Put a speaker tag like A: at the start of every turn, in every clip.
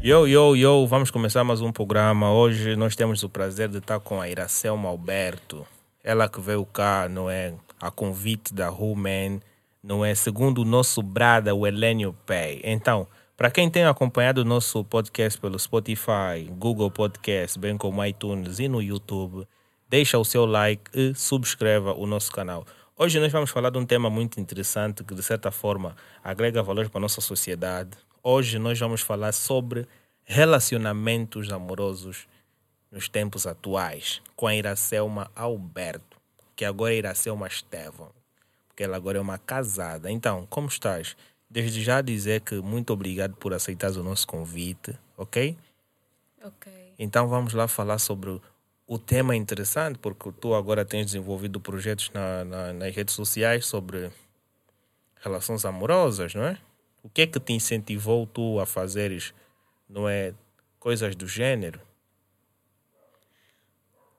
A: Yo, yo, yo, vamos começar mais um programa. Hoje nós temos o prazer de estar com a Iracelma Alberto. Ela que veio cá, não é? A convite da Human, não é? Segundo o nosso brada, o Elenio Pay. Então, para quem tem acompanhado o nosso podcast pelo Spotify, Google Podcast, bem como iTunes e no YouTube, deixa o seu like e subscreva o nosso canal. Hoje nós vamos falar de um tema muito interessante que, de certa forma, agrega valor para a nossa sociedade. Hoje nós vamos falar sobre relacionamentos amorosos nos tempos atuais, com a Iracelma Alberto, que agora é Iracelma Estevão, porque ela agora é uma casada. Então, como estás? Desde já dizer que muito obrigado por aceitar o nosso convite, ok?
B: Ok.
A: Então vamos lá falar sobre o tema interessante, porque tu agora tens desenvolvido projetos na, na, nas redes sociais sobre relações amorosas, não é? O que é que te incentivou tu a fazeres, não é, coisas do gênero?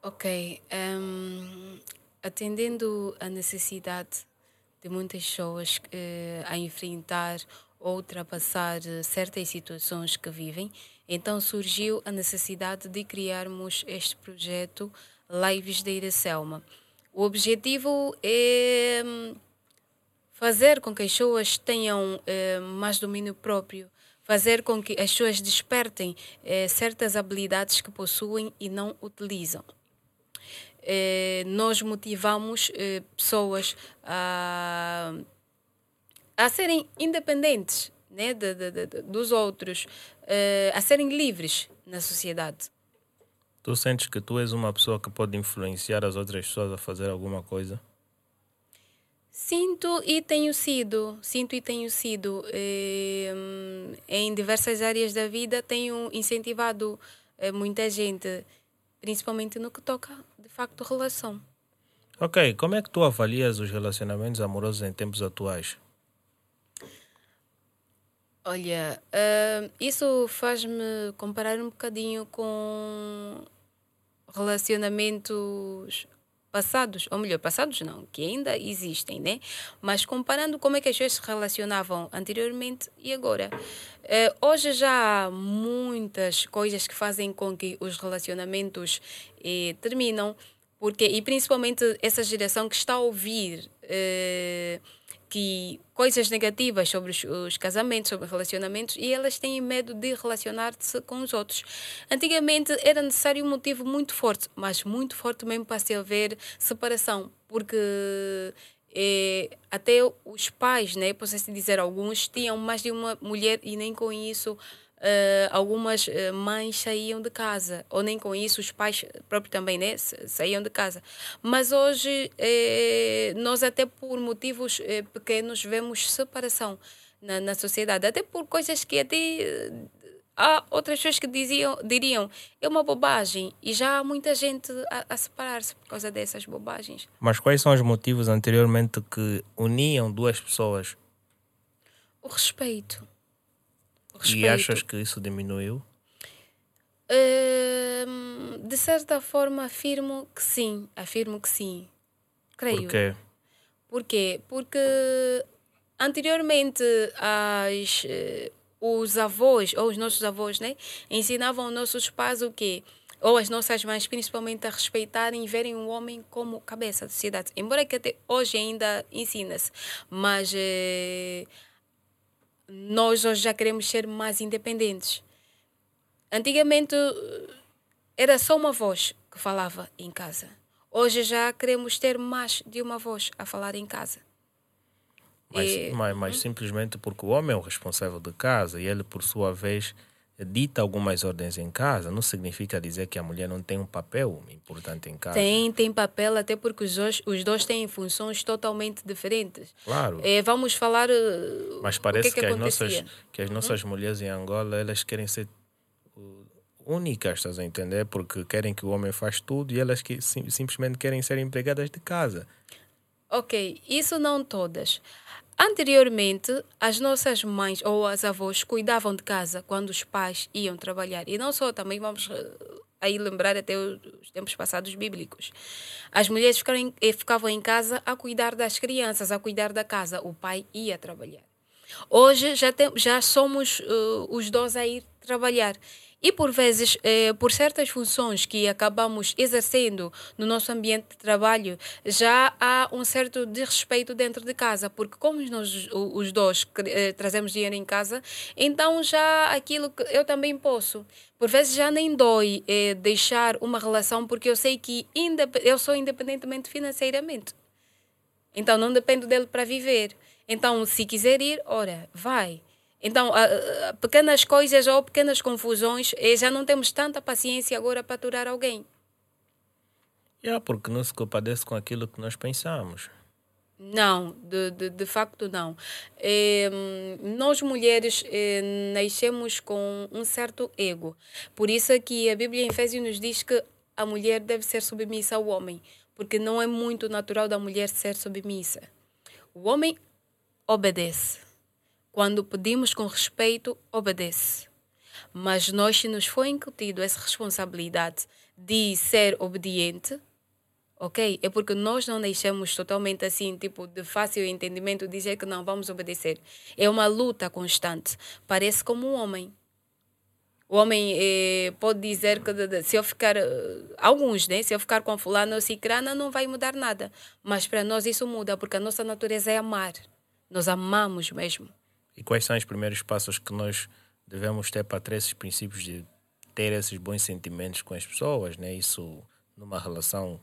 B: Ok. Um, atendendo a necessidade de muitas pessoas uh, a enfrentar ou ultrapassar certas situações que vivem, então surgiu a necessidade de criarmos este projeto Lives da Iracelma. O objetivo é hum, fazer com que as pessoas tenham eh, mais domínio próprio, fazer com que as pessoas despertem eh, certas habilidades que possuem e não utilizam. Eh, nós motivamos pessoas a, a serem independentes né, de, de, de, dos outros, eh, a serem livres na sociedade.
A: Tu sentes que tu és uma pessoa que pode influenciar as outras pessoas a fazer alguma coisa?
B: Sinto e tenho sido, sinto e tenho sido. Eh, em diversas áreas da vida tenho incentivado eh, muita gente, principalmente no que toca, de facto, relação.
A: Ok, como é que tu avalias os relacionamentos amorosos em tempos atuais?
B: Olha, uh, isso faz-me comparar um bocadinho com relacionamentos passados, ou melhor, passados não, que ainda existem, né? Mas comparando como é que as pessoas se relacionavam anteriormente e agora. Uh, hoje já há muitas coisas que fazem com que os relacionamentos eh, terminam, porque, e principalmente essa geração que está a ouvir. Uh, que coisas negativas sobre os, os, casamentos, sobre relacionamentos, e elas têm medo de relacionar-se com os outros. Antigamente era necessário um motivo muito forte, mas muito forte mesmo para se haver separação, porque é, até os pais, né, posso assim dizer, alguns tinham mais de uma mulher e nem com isso Uh, algumas uh, mães saíam de casa, ou nem com isso os pais próprios também né, saíam de casa. Mas hoje, eh, nós até por motivos eh, pequenos vemos separação na, na sociedade, até por coisas que até há outras pessoas que diziam, diriam é uma bobagem e já há muita gente a, a separar-se por causa dessas bobagens.
A: Mas quais são os motivos anteriormente que uniam duas pessoas?
B: O respeito
A: Respeito. E achas que isso diminuiu?
B: Uh, de certa forma, afirmo que sim. Afirmo que sim. Creio.
A: Por quê?
B: Porquê? Porque anteriormente as, uh, os avós, ou os nossos avós, né, ensinavam aos nossos pais o quê? Ou as nossas mães, principalmente, a respeitarem e verem o homem como cabeça da sociedade. Embora que até hoje ainda ensina-se. Mas uh, nós hoje já queremos ser mais independentes. Antigamente era só uma voz que falava em casa. Hoje já queremos ter mais de uma voz a falar em casa.
A: Mas, e... mas, mas hum? simplesmente porque o homem é o responsável de casa e ele, por sua vez, dita algumas ordens em casa, não significa dizer que a mulher não tem um papel importante em casa.
B: Tem, tem papel, até porque os dois, os dois têm funções totalmente diferentes.
A: Claro.
B: É, vamos falar.
A: Mas parece
B: que,
A: que,
B: que,
A: as nossas, que as nossas uhum. mulheres em Angola elas querem ser únicas, estás a entender? Porque querem que o homem faz tudo e elas que, sim, simplesmente querem ser empregadas de casa.
B: Ok, isso não todas. Anteriormente, as nossas mães ou as avós cuidavam de casa quando os pais iam trabalhar. E não só, também vamos eh, aí lembrar até os tempos passados bíblicos. As mulheres ficaram, eh, ficavam em casa a cuidar das crianças, a cuidar da casa. O pai ia trabalhar. Hoje já, tem, já somos uh, os dois a ir trabalhar. E por vezes, eh, por certas funções que acabamos exercendo no nosso ambiente de trabalho, já há um certo desrespeito dentro de casa, porque como nós os dois eh, trazemos dinheiro em casa, então já aquilo que eu também posso. Por vezes já nem dói eh, deixar uma relação, porque eu sei que eu sou independentemente financeiramente. Então não dependo dele para viver. Então, se quiser ir, ora, vai. Então, a, a, pequenas coisas ou pequenas confusões, eh, já não temos tanta paciência agora para aturar alguém.
A: É, porque não se compadece com aquilo que nós pensamos.
B: Não, de, de, de facto não. É, nós mulheres é, nascemos com um certo ego. Por isso é que a Bíblia em Efésios nos diz que a mulher deve ser submissa ao homem, porque não é muito natural da mulher ser submissa. O homem obedece quando pedimos com respeito, obedece. Mas nós, se nos foi incutido essa responsabilidade de ser obediente, ok? É porque nós não deixamos totalmente assim, tipo, de fácil entendimento dizer que não vamos obedecer. É uma luta constante. Parece como um homem. O homem eh, pode dizer que se eu ficar, eh, alguns, né? Se eu ficar com fulano ou cicrana, não vai mudar nada. Mas para nós isso muda, porque a nossa natureza é amar. Nós amamos mesmo.
A: E quais são os primeiros passos que nós devemos ter para ter esses princípios de ter esses bons sentimentos com as pessoas, né? Isso numa relação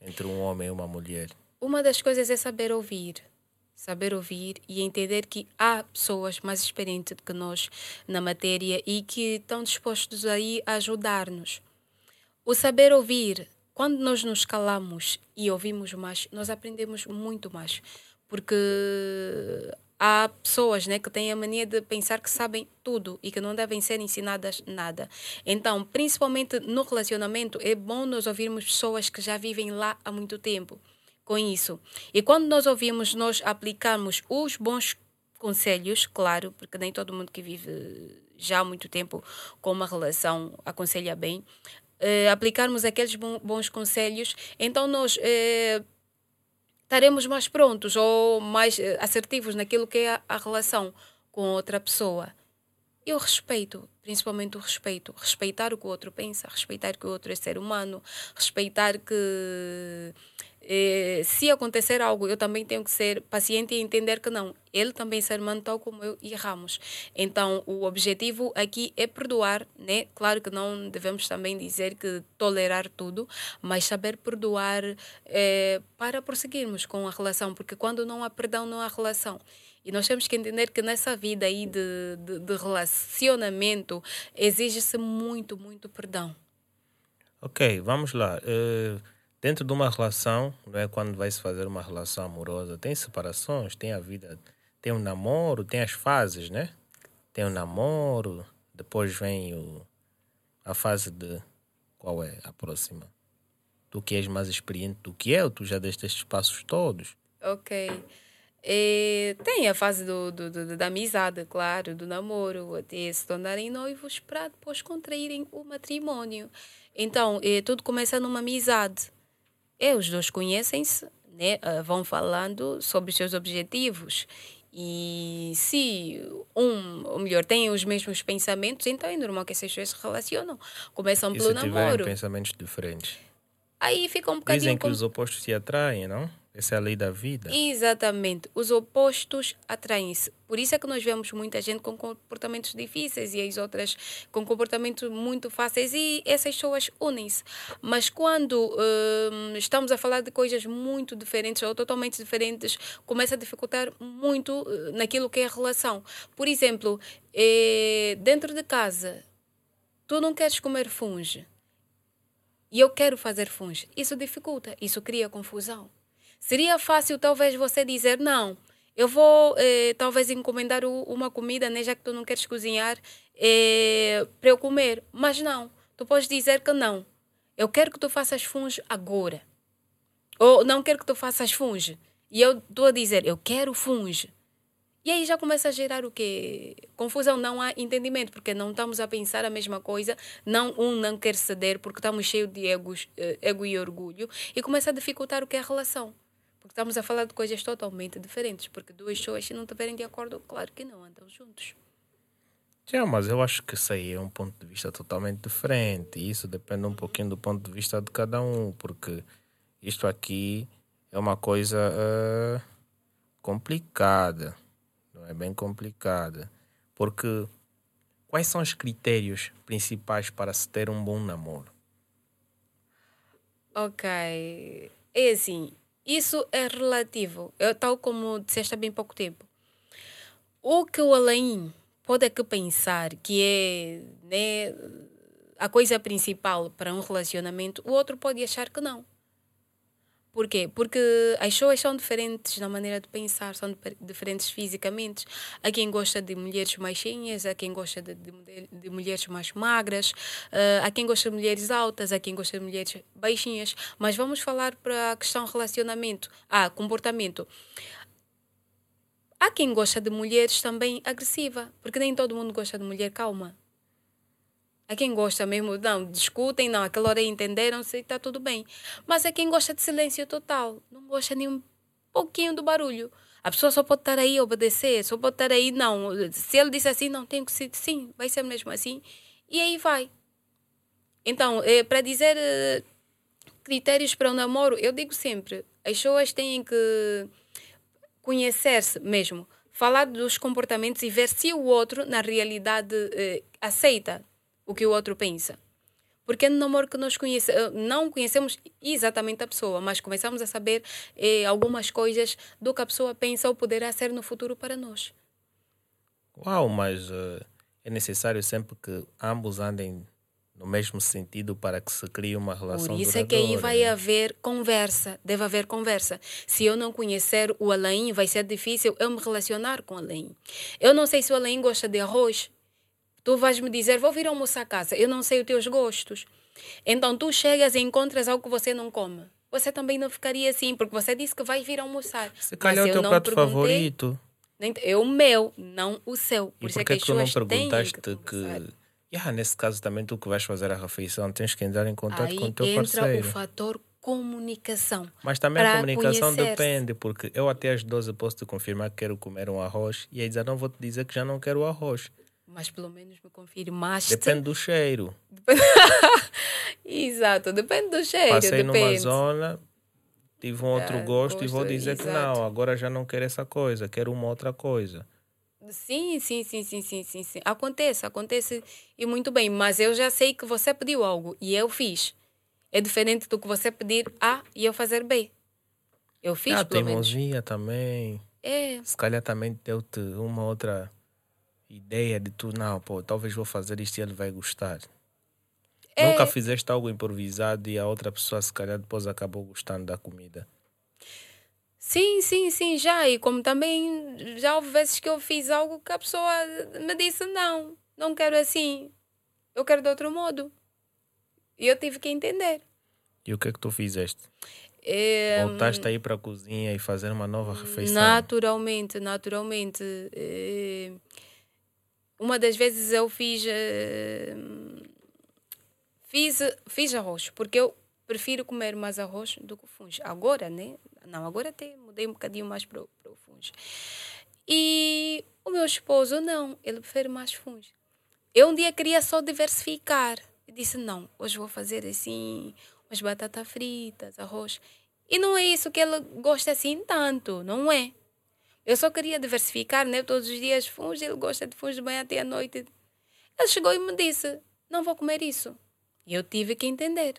A: entre um homem e uma mulher.
B: Uma das coisas é saber ouvir. Saber ouvir e entender que há pessoas mais experientes do que nós na matéria e que estão dispostos aí a ajudar-nos. O saber ouvir, quando nós nos calamos e ouvimos mais, nós aprendemos muito mais. Porque há pessoas né, que têm a mania de pensar que sabem tudo e que não devem ser ensinadas nada. Então, principalmente no relacionamento, é bom nós ouvirmos pessoas que já vivem lá há muito tempo com isso. E quando nós ouvimos, nós aplicamos os bons conselhos, claro, porque nem todo mundo que vive já há muito tempo com uma relação aconselha bem. Uh, aplicarmos aqueles bons conselhos, então nós uh, estaremos mais prontos ou mais eh, assertivos naquilo que é a, a relação com outra pessoa. E o respeito, principalmente o respeito. Respeitar o que o outro pensa, respeitar que o outro é ser humano, respeitar que eh, se acontecer algo, eu também tenho que ser paciente e entender que não, ele também ser humano tal como eu e erramos. Então, o objetivo aqui é perdoar, né? Claro que não devemos também dizer que tolerar tudo, mas saber perdoar eh, para prosseguirmos com a relação, porque quando não há perdão, não há relação. E nós temos que entender que nessa vida aí de, de, de relacionamento exige-se muito, muito perdão.
A: Ok, vamos lá. Uh dentro de uma relação, não é quando vai se fazer uma relação amorosa, tem separações, tem a vida, tem o namoro, tem as fases, né? Tem o namoro, depois vem o, a fase de qual é a próxima? Tu que és mais experiente do que eu, tu já deste estes passos todos.
B: Ok. E tem a fase do, do, do, da amizade, claro, do namoro, até se tornarem noivos para depois contraírem o matrimônio. Então, tudo começa numa amizade. E os dois conhecem-se, né? Ah, vão falando sobre os seus objetivos. E se um, ou melhor, tem os mesmos pensamentos, então é normal que essas pessoas se relacionam. Começam e pelo se namoro.
A: pensamentos diferentes?
B: Aí fica um bocadinho.
A: Dizem que os opostos se atraem, não? Essa é a lei da vida.
B: Exatamente. Os opostos atraem-se. Por isso é que nós vemos muita gente com comportamentos difíceis e as outras com comportamentos muito fáceis e essas pessoas unem-se. Mas quando hum, estamos a falar de coisas muito diferentes ou totalmente diferentes, começa a dificultar muito uh, naquilo que é a relação. Por exemplo, eh, dentro de casa, tu não queres comer funge e eu quero fazer funge. Isso dificulta, isso cria confusão. Seria fácil talvez você dizer não. Eu vou eh, talvez encomendar o, uma comida, né, já que tu não queres cozinhar, eh, para eu comer. Mas não, tu podes dizer que não. Eu quero que tu faças funge agora. Ou não quero que tu faças funge. E eu estou a dizer, eu quero funge. E aí já começa a gerar o quê? Confusão, não há entendimento, porque não estamos a pensar a mesma coisa, não um não quer ceder porque estamos cheios de egos, eh, ego e orgulho, e começa a dificultar o que é a relação. Porque estamos a falar de coisas totalmente diferentes. Porque duas pessoas, se não estiverem de acordo, claro que não, andam juntos.
A: Já, mas eu acho que isso aí é um ponto de vista totalmente diferente. E isso depende um pouquinho do ponto de vista de cada um, porque isto aqui é uma coisa uh, complicada. Não é bem complicada. Porque quais são os critérios principais para se ter um bom namoro?
B: Ok. É assim, isso é relativo. Eu, tal como disseste há bem pouco tempo. O que o Alain pode aqui pensar que é né, a coisa principal para um relacionamento, o outro pode achar que não. Por quê? Porque as pessoas são diferentes na maneira de pensar, são diferentes fisicamente. Há quem gosta de mulheres mais cheinhas, há quem gosta de, de, de mulheres mais magras, uh, há quem gosta de mulheres altas, há quem gosta de mulheres baixinhas. Mas vamos falar para a questão relacionamento, ah, comportamento. Há quem gosta de mulheres também agressiva, porque nem todo mundo gosta de mulher calma. Há quem gosta mesmo, não, discutem, não, aquela hora entenderam-se e está tudo bem. Mas há quem gosta de silêncio total, não gosta nem um pouquinho do barulho. A pessoa só pode estar aí obedecer, só pode estar aí, não. Se ele disse assim, não, tem que ser, sim, vai ser mesmo assim. E aí vai. Então, é, para dizer eh, critérios para o namoro, eu digo sempre, as pessoas têm que conhecer-se mesmo, falar dos comportamentos e ver se o outro, na realidade, eh, aceita o que o outro pensa. Porque no namoro que nós conhece, eh, não conhecemos exatamente a pessoa, mas começamos a saber eh, algumas coisas do que a pessoa pensa ou poderá ser no futuro para nós.
A: Uau, mas uh, é necessário sempre que ambos andem no mesmo sentido para que se crie uma relação
B: Por isso
A: duradoura,
B: é que aí vai
A: né?
B: haver conversa, deve haver conversa. Se eu não conhecer o Alain, vai ser difícil eu me relacionar com o Alain. Eu não sei se o Alain gosta de arroz, Tu vais me dizer, vou vir almoçar a casa. Eu não sei os teus gostos. Então tu chegas e encontras algo que você não come. Você também não ficaria assim, porque você disse que vai vir almoçar.
A: Se calhar é o teu prato favorito.
B: É o meu, não o seu.
A: Por e por que, é que tu não perguntaste que, que yeah, nesse caso também tu que vais fazer a refeição tens que entrar em contato
B: Aí
A: com o teu
B: entra
A: parceiro.
B: o fator comunicação.
A: Mas também a comunicação depende, porque eu até às 12 posso te confirmar que quero comer um arroz e aí já não vou te dizer que já não quero o arroz.
B: Mas pelo menos me confirmaste.
A: Depende do cheiro.
B: Exato, depende do cheiro.
A: Passei
B: depende.
A: numa zona, tive um outro é, gosto, gosto, e vou dizer exato. que não, agora já não quero essa coisa, quero uma outra coisa.
B: Sim, sim, sim, sim, sim, sim, sim. Acontece, acontece e muito bem. Mas eu já sei que você pediu algo e eu fiz. É diferente do que você pedir A e eu fazer B. Eu fiz,
A: ah,
B: pelo
A: teimosia
B: menos.
A: também.
B: É.
A: Se calhar também deu-te uma outra ideia de tu, não, pô, talvez vou fazer isto e ele vai gostar. É... Nunca fizeste algo improvisado e a outra pessoa, se calhar, depois acabou gostando da comida.
B: Sim, sim, sim, já. E como também já houve vezes que eu fiz algo que a pessoa me disse: não, não quero assim, eu quero de outro modo. E eu tive que entender.
A: E o que é que tu fizeste? É, Voltaste a ir para a cozinha e fazer uma nova refeição?
B: Naturalmente, naturalmente. É, uma das vezes eu fiz. Uh, fiz, fiz arroz, porque eu prefiro comer mais arroz do que funge. Agora, né? Não, agora até mudei um bocadinho mais para o funge. E o meu esposo, não, ele prefere mais funge. Eu um dia queria só diversificar. Eu disse: não, hoje vou fazer assim, umas batatas fritas, arroz. E não é isso que ele gosta assim tanto, não é? Eu só queria diversificar, né? Todos os dias funge, ele gosta de funge de manhã até à noite. Ele chegou e me disse: Não vou comer isso. E eu tive que entender.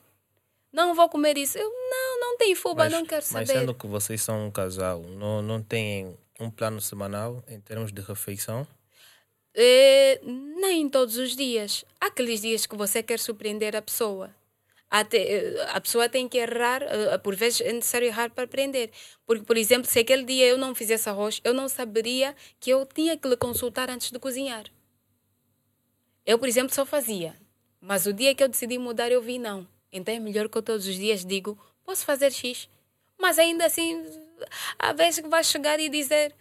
B: Não vou comer isso. Eu, não, não tem fuba, mas, não quero saber.
A: Mas sendo que vocês são um casal, não, não têm um plano semanal em termos de refeição?
B: É, nem todos os dias. Há aqueles dias que você quer surpreender a pessoa. Até, eh, a pessoa tem que errar, eh, por vezes é necessário errar para aprender. Porque, por exemplo, se aquele dia eu não fizesse arroz, eu não saberia que eu tinha que lhe consultar antes de cozinhar. Eu, por exemplo, só fazia. Mas o dia que eu decidi mudar, eu vi não. Então é melhor que eu todos os dias digo, posso fazer X. Mas ainda assim, há vezes que vai chegar e dizer,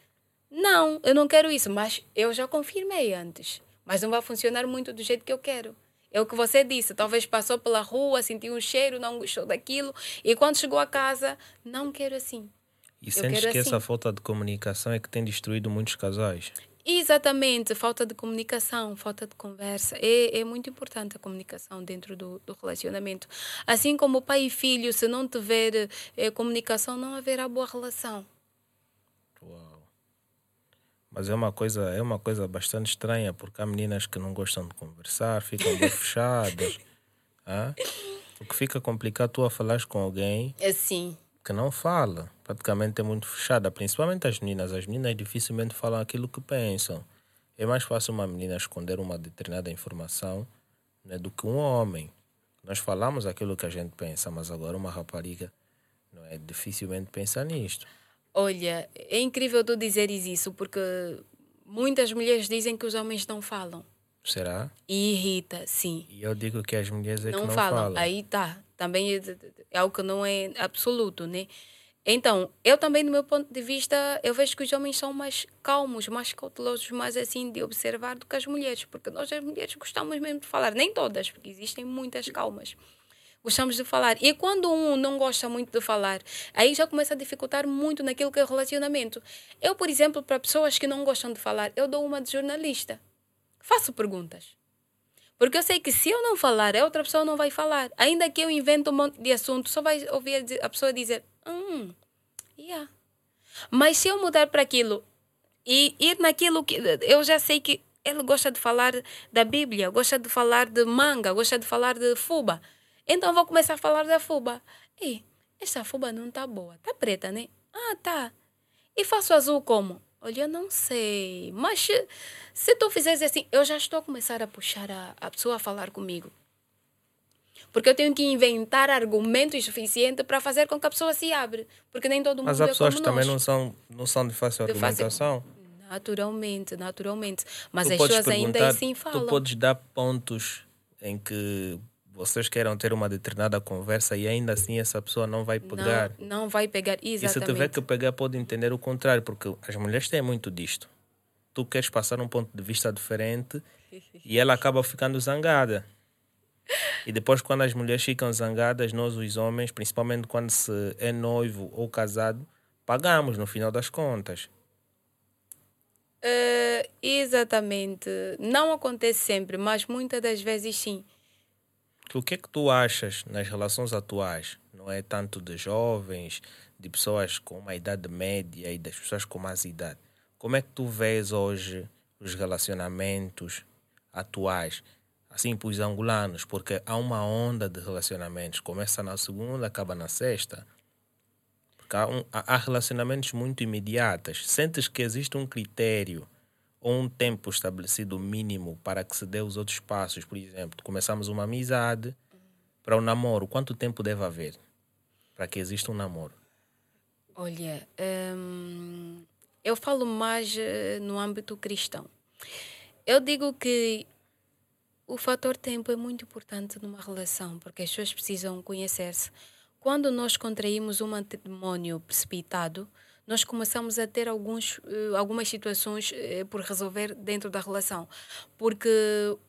B: não, eu não quero isso. Mas eu já confirmei antes. Mas não vai funcionar muito do jeito que eu quero. É o que você disse. Talvez passou pela rua, sentiu um cheiro, não gostou daquilo. E quando chegou a casa, não quero assim.
A: E sentes
B: quero
A: que essa
B: assim.
A: falta de comunicação é que tem destruído muitos casais?
B: Exatamente, falta de comunicação, falta de conversa. É, é muito importante a comunicação dentro do, do relacionamento. Assim como pai e filho, se não tiver eh, comunicação, não haverá boa relação.
A: Uau. Mas é uma coisa, é uma coisa bastante estranha, porque há meninas que não gostam de conversar, ficam bem fechadas. O que fica complicado tu a falar com alguém
B: Assim,
A: que não fala, praticamente é muito fechada, principalmente as meninas. As meninas dificilmente falam aquilo que pensam. É mais fácil uma menina esconder uma determinada informação né, do que um homem. Nós falamos aquilo que a gente pensa, mas agora uma rapariga não é dificilmente pensa nisto.
B: Olha, é incrível tu dizeres isso, porque muitas mulheres dizem que os homens não falam.
A: Será?
B: E irrita, sim.
A: E eu digo que as mulheres é
B: não,
A: que não
B: falam.
A: falam.
B: Aí tá. Também é, é algo que não é absoluto, né? Então, eu também, do meu ponto de vista, eu vejo que os homens são mais calmos, mais cautelosos, mais assim de observar do que as mulheres, porque nós as mulheres gostamos mesmo de falar, nem todas, porque existem muitas calmas. Gostamos de falar. E quando um não gosta muito de falar, aí já começa a dificultar muito naquilo que é o relacionamento. Eu, por exemplo, para pessoas que não gostam de falar, eu dou uma de jornalista. Faço perguntas. Porque eu sei que se eu não falar, a outra pessoa não vai falar. Ainda que eu invente um monte de assunto, só vai ouvir a pessoa dizer, hum, yeah. Mas se eu mudar para aquilo e ir naquilo que eu já sei que ele gosta de falar da Bíblia, gosta de falar de manga, gosta de falar de fuba. Então vou começar a falar da fuba. E essa fuba não tá boa, tá preta, né? Ah, tá. E faço azul como? Olha, eu não sei. Mas se, tu fizeres assim, eu já estou a começar a puxar a, a pessoa a falar comigo. Porque eu tenho que inventar argumentos suficientes para fazer com que a pessoa se abre. Porque nem todo mundo
A: Mas
B: é
A: há pessoas
B: como
A: que também
B: nós.
A: não são, não são de fácil
B: De fácil-
A: argumentação.
B: Naturalmente, naturalmente. Mas
A: Tu
B: as pessoas ainda assim falam.
A: Tu podes dar pontos em que vocês queiram ter uma determinada conversa e ainda assim essa pessoa não vai pegar.
B: Não, não vai pegar
A: E se
B: exatamente.
A: tiver que pegar, pode entender o contrário, porque as mulheres têm muito disto. Tu queres passar um ponto de vista diferente e ela acaba ficando zangada. E depois, quando as mulheres ficam zangadas, nós, os homens, principalmente quando se é noivo ou casado, pagamos no final das contas.
B: Eh, exatamente. Não acontece sempre, mas muitas das vezes sim.
A: O que é que tu achas nas relações atuais? Não é tanto de jovens, de pessoas com uma idade média e das pessoas com mais idade. Como é que tu vês hoje os relacionamentos atuais? Assim, para os angolanos, porque há uma onda de relacionamentos. Começa na segunda, acaba na sexta. Porque há, um- há- relacionamentos muito imediatos. Sentes que existe um critério um tempo estabelecido mínimo para que se dê os outros passos. Por exemplo, começamos uma amizade para o namoro. Quanto tempo deve haver para que exista um namoro?
B: Olha, hum, eu falo mais eh, no âmbito cristão. Eu digo que o fator tempo é muito importante numa relação, porque as pessoas precisam conhecer-se. Quando nós contraímos um matrimônio precipitado, nós começamos a ter alguns, eh, algumas situações eh, por resolver dentro da relação. Porque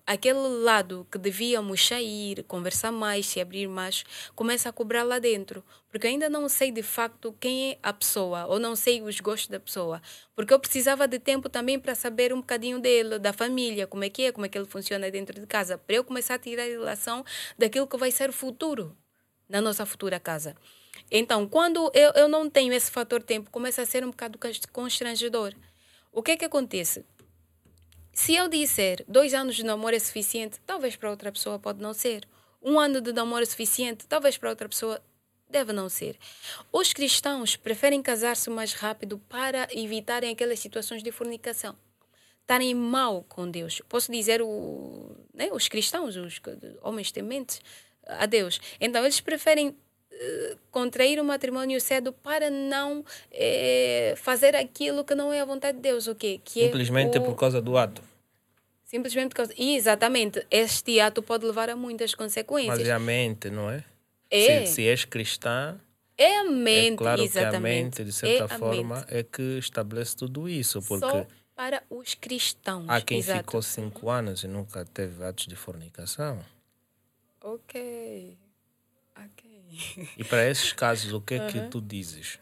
B: aquele lado que devíamos sair, conversar mais, se abrir mais, começa a cobrar lá dentro. Porque ainda não sei de facto quem é a pessoa, ou não sei os gostos da pessoa. Porque eu precisava de tempo também para saber um bocadinho dele, da família, como é que é, como é que ele funciona dentro de casa, para eu começar a tirar a relação daquilo que vai ser o futuro na nossa futura casa. Então, quando eu, eu não tenho esse fator tempo, começa a ser um bocado cons- constrangedor. O que é que acontece? Se eu disser dois anos de namoro é suficiente, talvez para outra pessoa pode não ser. Um ano de namoro é suficiente, talvez para outra pessoa deve não ser. Os cristãos preferem casar-se mais rápido para evitarem aquelas situações de fornicação. Estarem mal com Deus. Posso dizer o, né, os cristãos, os homens tementes a Deus. Então, eles preferem contrair o matrimônio cedo para não eh, fazer aquilo que não é a vontade de Deus, o quê? Que é
A: Simplesmente
B: o-
A: por causa do ato.
B: Simplesmente por causa. E, exatamente, este ato pode levar a muitas consequências.
A: Mas é a mente, não é?
B: É.
A: Se, se és cristã,
B: É a mente,
A: é claro
B: exatamente.
A: que a mente, de certa
B: é
A: forma,
B: mente.
A: é que estabelece tudo isso. Porque
B: Só para os cristãos.
A: há quem
B: Exato.
A: ficou cinco anos e nunca teve atos de fornicação.
B: Ok. Ok.
A: E para esses casos, o que é que tu dizes?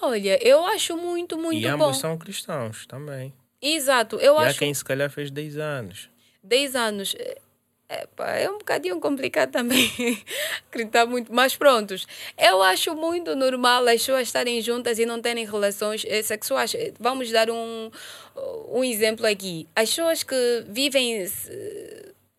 B: Olha, eu acho muito, muito
A: e
B: bom.
A: ambos são cristãos também.
B: Exato, eu
A: e há
B: acho
A: quem se calhar fez 10 anos.
B: 10 anos. É, é, pá, é um bocadinho complicado também acreditar muito, mas prontos. Eu acho muito normal as pessoas estarem juntas e não terem relações eh, sexuais. Eh, Vamos dar um, um exemplo aqui. As pessoas que vivem,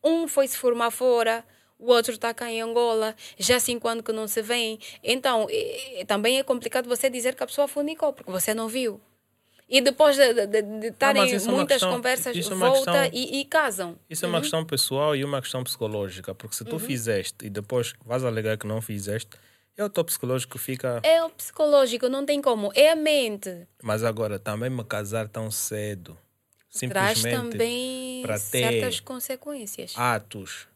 B: um foi se formar fora, o outro está cá em Angola, já há cinco anos que não se vêem. Então, eh, também é complicado você dizer que a pessoa fornicou, porque você não viu. E depois de de- de- de estarem
A: é
B: muitas
A: questão-
B: conversas,
A: é
B: volta
A: questão-
B: e, e casam.
A: Isso é uma questão pessoal e uma questão psicológica. Porque se tu fizeste e depois vais alegar que não fizeste, é o teu psicológico que fica.
B: É o psicológico, não tem como. É a mente.
A: Mas agora, também me casar tão cedo,
B: Traz
A: simplesmente
B: também
A: para ter
B: certas consequências
A: atos,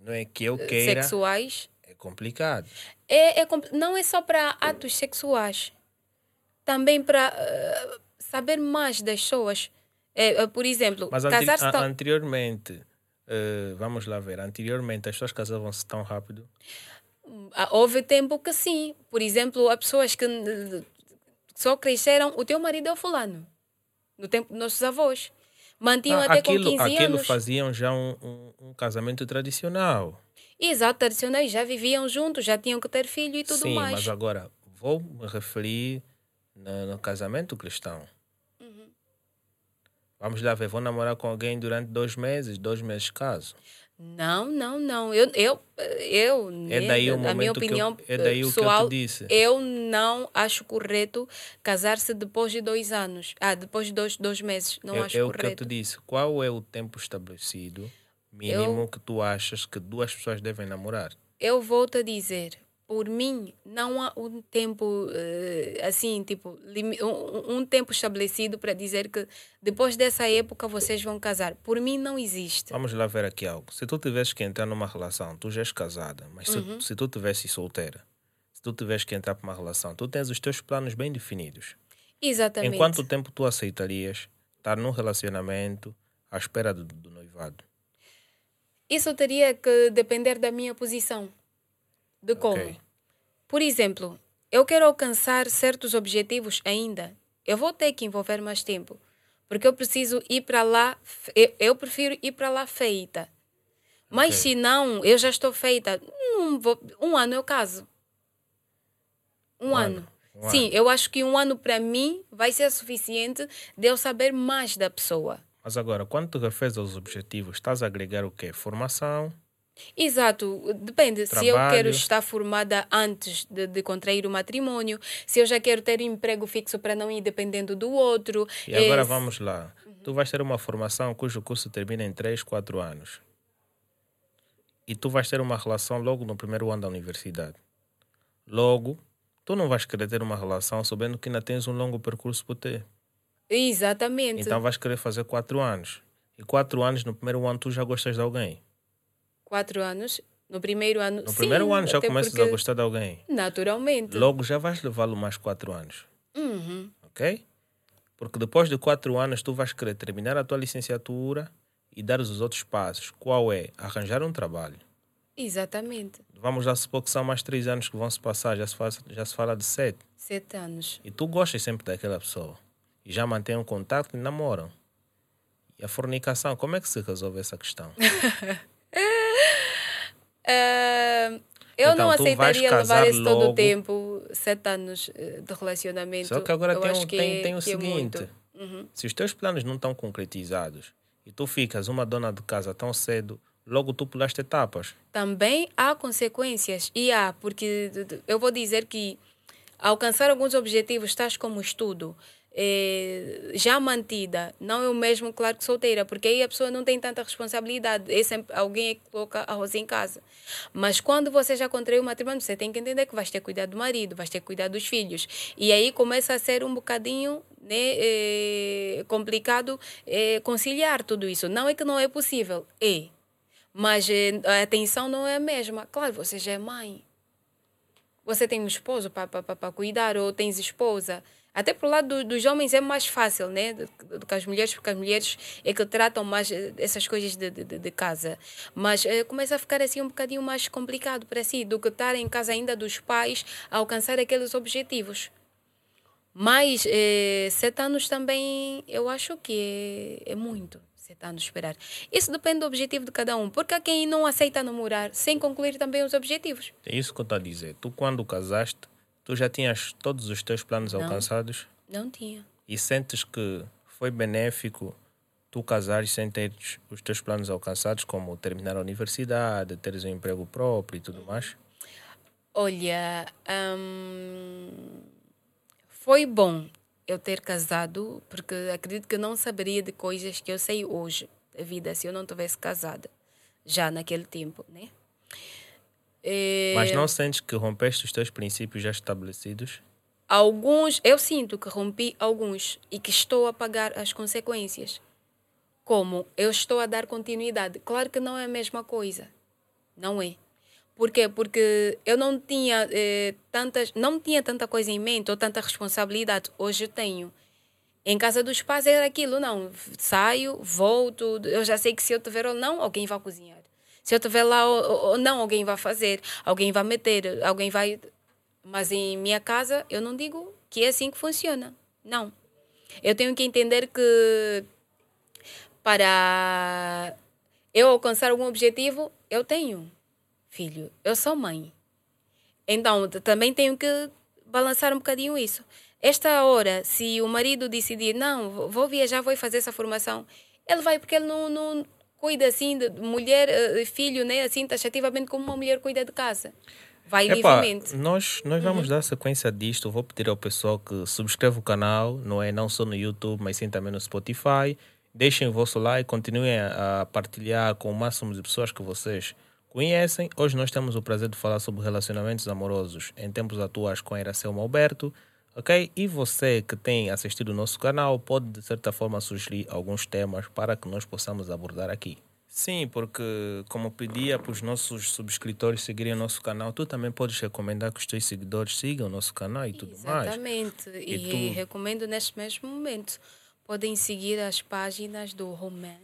A: não é que eu queira,
B: sexuais.
A: é complicado.
B: É, é, compl- não é só para atos sexuais, também para eh, saber mais das pessoas. É, eh, por exemplo,
A: Mas
B: tão-
A: anteriormente, eh, vamos lá ver, anteriormente as pessoas casavam-se tão rápido.
B: Ah, Houve tempo que sim. Por exemplo, há pessoas que eh, só cresceram. O teu marido é o fulano. No tempo dos nossos avós. Mantinham
A: Ah,
B: até
A: aquilo,
B: com 15
A: aquilo
B: anos.
A: faziam já um, um- um casamento tradicional.
B: Exato, tradicionais. Já viviam juntos, já tinham que ter filho e tudo
A: Sim,
B: mais.
A: mas agora vou me referir no, no casamento cristão.
B: Uhum.
A: Vamos lá ver, vou namorar com alguém durante dois meses, dois meses caso.
B: Não, não, não. Eu, eu, eu
A: É
B: né,
A: daí o
B: na minha
A: que eu-
B: opinião
A: é daí o que eu
B: pessoal,
A: disse.
B: eu não acho correto casar-se depois de dois anos. Ah, depois de dois, dois meses. Não
A: é,
B: acho
A: é o que eu
B: correto.
A: te disse. Qual é o tempo estabelecido mínimo que tu achas que duas pessoas devem namorar?
B: Eu volto a dizer, por mim, não há um tempo eh, assim, tipo, um, tempo estabelecido para dizer que depois dessa época vocês vão casar. Por mim, não existe.
A: Vamos lá ver aqui algo. Se tu tivesses que entrar numa relação, tu já és casada, mas se,
B: Uhum.
A: se tu tivesse solteira, se tu tivesses que entrar para uma relação, tu tens os teus planos bem definidos.
B: Exatamente.
A: Em quanto tempo tu aceitarias estar num relacionamento à espera do, do noivado?
B: Isso teria que depender da minha posição. De como.
A: Ok.
B: Por exemplo, eu quero alcançar certos objetivos ainda. Eu vou ter que envolver mais tempo. Porque eu preciso ir para lá. Eu, prefiro ir para lá feita. Mas
A: Ok.
B: se não, eu já estou feita. vou- um ano eu caso. Um,
A: Um
B: ano.
A: ano, um
B: Sim,
A: ano.
B: eu acho que um ano para mim vai ser suficiente de eu saber mais da pessoa.
A: Mas agora, quando tu referes aos objetivos, estás a agregar o quê? Formação?
B: Exato, depende. Se eu
A: Trabalho.
B: quero estar formada antes de, de contrair o matrimônio, se eu já quero ter um emprego fixo para não ir dependendo do outro.
A: E agora
B: eh,
A: vamos lá. Tu vais ter uma formação cujo curso termina em 3, 4 anos. E tu vais ter uma relação logo no primeiro ano da universidade. Logo, tu não vais querer ter uma relação sabendo que ainda tens um longo percurso por ter.
B: Exatamente.
A: Então vais querer fazer 4 anos. E 4 anos, no primeiro ano, tu já gostas de alguém.
B: Quatro anos. No primeiro ano.
A: No
B: sim,
A: primeiro ano já começas
B: porque,
A: a gostar de alguém.
B: Naturalmente.
A: Logo já vais levá-lo mais 4 anos.
B: Uhum.
A: ok? Porque depois de quatro anos tu vais querer terminar a tua licenciatura e dar os outros passos. Qual é? Arranjar um trabalho.
B: Exatamente.
A: Vamos lá supor que são mais três anos que vão se passar, já se fala, já se fala de sete.
B: Sete anos.
A: E tu gostas sempre daquela pessoa. E já mantém um contato e namoram. E a fornicação, como é que se resolve essa questão?
B: Ah, eu
A: Então,
B: não aceitaria levar esse todo o tempo, sete anos eh, de relacionamento.
A: Só que agora tem, um,
B: que
A: tem,
B: é-
A: tem o
B: é
A: seguinte:
B: muito. Uhum.
A: se os teus planos não estão concretizados e tu ficas uma dona de casa tão cedo, logo tu pulaste etapas.
B: também há consequências. E há, porque eu vou dizer que alcançar alguns objetivos, tais como estudo, eh, já mantida, não é o mesmo, claro, que solteira, porque aí a pessoa não tem tanta responsabilidade. É sempre alguém é que coloca arroz em casa. Mas quando você já contraiu o matrimônio, você tem que entender que vais ter cuidar do marido, vais ter cuidar dos filhos. E aí começa a ser um bocadinho né, eh, complicado eh, conciliar tudo isso. Não é que não é possível, é. Mas a atenção não é a mesma. Claro, você já é mãe. Você tem um esposo para cuidar ou tens esposa. Até pro lado do- dos homens é mais fácil, né? Do, que as mulheres, porque as mulheres é que tratam mais eh, essas coisas de, de, de casa. Mas eh, começa a ficar assim um bocadinho mais complicado para si do que estar em casa ainda dos pais a alcançar aqueles objetivos. Mas eh, sete anos também eu acho que é, é muito. Anos esperar. Isso depende do objetivo de cada um. Porque há quem não aceita namorar sem concluir também os objetivos.
A: É isso que eu estou a dizer. Tu, quando casaste, tu já tinhas todos os teus planos
B: Não.
A: alcançados
B: Não tinha.
A: e sentes que foi benéfico tu casares sem teres os teus planos alcançados, como terminar a universidade, teres um emprego próprio e tudo mais?
B: Olha, hum, foi bom eu ter casado, porque acredito que eu não saberia de coisas que eu sei hoje da vida se eu não tivesse casada, já naquele tempo, né? Eh,
A: Mas não sentes que rompeste os teus princípios já estabelecidos?
B: Alguns, eu sinto que rompi alguns e que estou a pagar as consequências. Como eu estou a dar continuidade. Claro que não é a mesma coisa. Não é. Por quê? Porque eu não tinha eh, tantas, não tinha tanta coisa em mente ou tanta responsabilidade. Hoje eu tenho. Em casa dos pais era aquilo, não. Saio, volto, eu já sei que se eu tiver ou não, alguém vai cozinhar. Se eu estiver lá ou, ou- não, alguém vai fazer, alguém vai meter, alguém vai. Mas em minha casa eu não digo que é assim que funciona. Não. Eu tenho que entender que para eu alcançar algum objetivo, eu tenho filho, eu sou mãe. Então, também tenho que balançar um bocadinho isso. Esta hora, se o marido decidir, não, vou- vou viajar, vou fazer essa formação, ele vai porque ele não, não cuida assim de mulher, eh, filho, né, assim taxativamente como uma mulher cuida de casa. Vai
A: Epá,
B: livremente.
A: nós, nós vamos dar sequência disto. Vou pedir ao pessoal que subscreva o canal, não é não só no YouTube, mas sim também no Spotify. Deixem o vosso like, continuem a a partilhar com o máximo de pessoas que vocês conhecem. Hoje nós temos o prazer de falar sobre relacionamentos amorosos em tempos atuais com a Iracema Alberto. Ok? E você que tem assistido o nosso canal pode, de certa forma, sugerir alguns temas para que nós possamos abordar aqui. Sim, porque como pedia para os nossos subscritores seguirem o nosso canal, tu também podes recomendar que os teus seguidores sigam o nosso canal e tudo mais.
B: Exatamente. E,
A: tu-
B: recomendo neste mesmo momento. Podem seguir as páginas do Roman,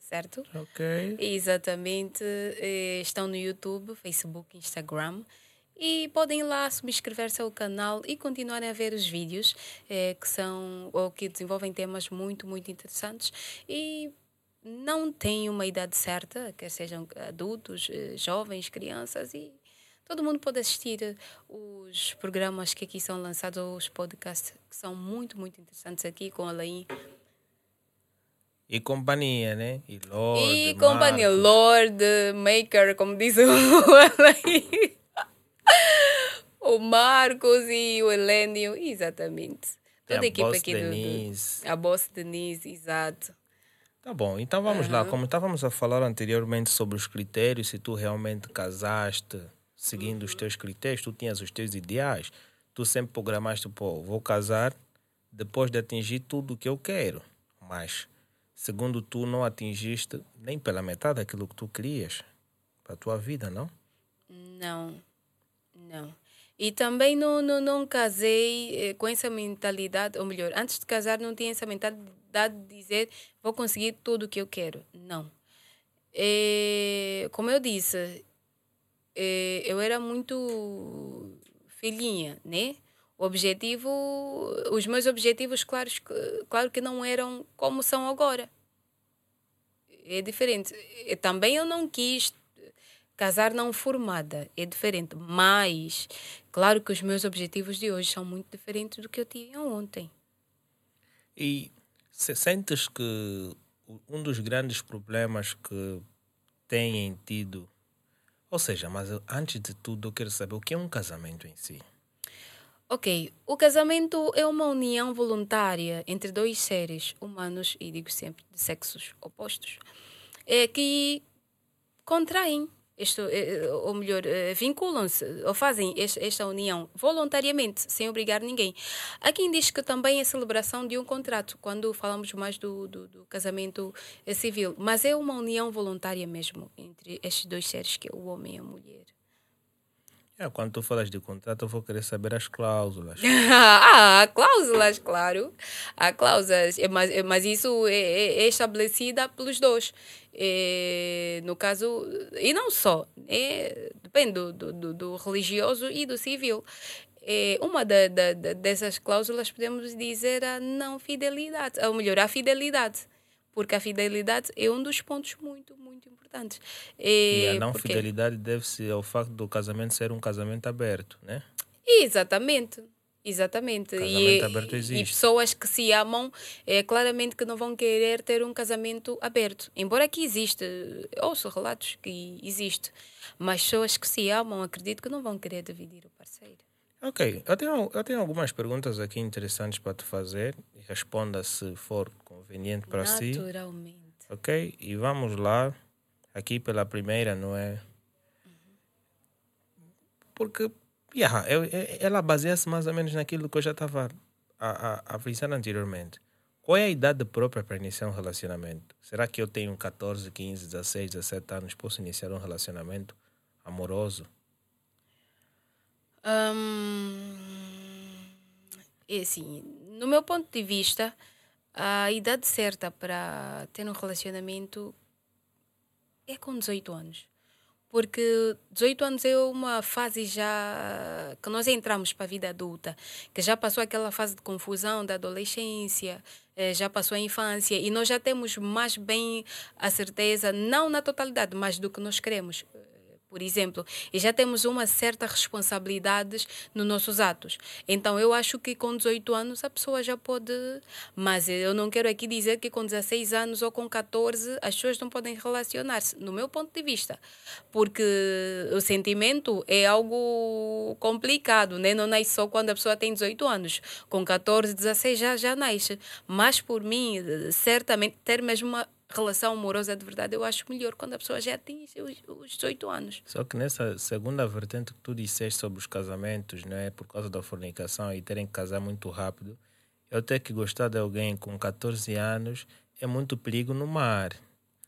B: certo?
A: Ok.
B: Exatamente. eh, Estão no YouTube, Facebook, Instagram. E podem ir lá subscrever-se ao canal e continuarem a ver os vídeos eh, que são ou que desenvolvem temas muito, muito interessantes. E não tem uma idade certa, quer sejam adultos, eh, jovens, crianças e todo mundo pode assistir eh, os programas que aqui são lançados ou os podcasts que são muito, muito interessantes aqui com a Lain
A: E companhia, né? E Lorde,
B: E companhia
A: Marcos.
B: Lord, Maker, como diz o Alain. O Marcos e o Helênio, exatamente. Toda a
A: a
B: equipe
A: Boss
B: aqui do- do,
A: Denise.
B: A Boss Denise, exato.
A: Tá bom, então vamos lá. Como estávamos a falar anteriormente sobre os critérios, se tu realmente casaste seguindo os teus critérios, tu tinhas os teus ideais, tu sempre programaste, pô, vou casar depois de atingir tudo o que eu quero. Mas, segundo tu, não atingiste nem pela metade daquilo que tu querias para a tua vida, não?
B: Não, não. E também não, não, não casei eh, com essa mentalidade, ou melhor, antes de casar não tinha essa mentalidade de dizer vou conseguir tudo o que eu quero. Não. Eh, como eu disse, eh, eu era muito filhinha, né? O objetivo, os meus objetivos, claro, claro que não eram como são agora. É diferente. Também eu não quis casar não formada, é diferente. Mas, claro que os meus objetivos de hoje são muito diferentes do que eu tinha ontem.
A: E se sentes que um dos grandes problemas que têm tido, ou seja, mas eu- antes de tudo eu quero saber o que é um casamento em si.
B: Ok, o casamento é uma união voluntária entre dois seres humanos, e digo sempre de sexos opostos, é, que contraem, isto, eh, ou melhor, eh, vinculam-se ou fazem es- esta união voluntariamente, sem obrigar ninguém. Há quem diz que também é celebração de um contrato, quando falamos mais do, do, do casamento eh, civil, mas é uma união voluntária mesmo entre estes dois seres, que é o homem e a mulher.
A: É, quando tu falas de contrato, eu vou querer saber as cláusulas.
B: ah, cláusulas, claro. Há cláusulas, é, mas, é, mas isso é, é- é estabelecida pelos dois. É, no caso, e não só, é, depende do, do, do- religioso e do civil. é, uma da, da, dessas cláusulas podemos dizer a não fidelidade, ou melhor, a fidelidade. Porque a fidelidade é um dos pontos muito, muito importantes.
A: É, e a não porque... fidelidade deve-se ao facto do casamento ser um casamento aberto, né?
B: Exatamente. Exatamente.
A: Casamento e, aberto existe.
B: E pessoas que se amam, é claramente que não vão querer ter um casamento aberto. Embora aqui existe, ouço relatos que existe, mas pessoas que se amam, acredito que não vão querer dividir o parceiro.
A: Ok, eu tenho, eu tenho algumas perguntas aqui interessantes para te fazer. Responda se for conveniente para si.
B: Naturalmente.
A: Ok, e vamos lá. Aqui pela primeira, não é? Porque Yeah, ela baseia-se mais ou menos naquilo que eu já estava a, a, a pensar anteriormente. Qual é a idade própria para iniciar um relacionamento? Será que eu tenho 14, 15, 16, 17 anos, posso iniciar um relacionamento amoroso?
B: Um, é assim, no meu ponto de vista, a idade certa para ter um relacionamento é com 18 anos. Porque 18 anos é uma fase já que nós entramos para a vida adulta, que já passou aquela fase de confusão da adolescência, eh, já passou a infância e nós já temos mais bem a certeza, não na totalidade, mas do que nós queremos por exemplo, e já temos uma certa responsabilidade nos nossos atos. Então, eu acho que com 18 anos a pessoa já pode. Mas eu não quero aqui dizer que com 16 anos ou com 14 as pessoas não podem relacionar-se, no meu ponto de vista. Porque o sentimento é algo complicado, né? não nasce só quando a pessoa tem 18 anos. Com 14, 16 já, já nasce. Mas, por mim, certamente, ter mesmo uma relação amorosa de verdade, eu acho melhor quando a pessoa já atinge os 18 anos.
A: Só que nessa segunda vertente que tu disseste sobre os casamentos, né, por causa da fornicação e terem que casar muito rápido, eu ter que gostar de alguém com 14 anos é muito perigo no mar.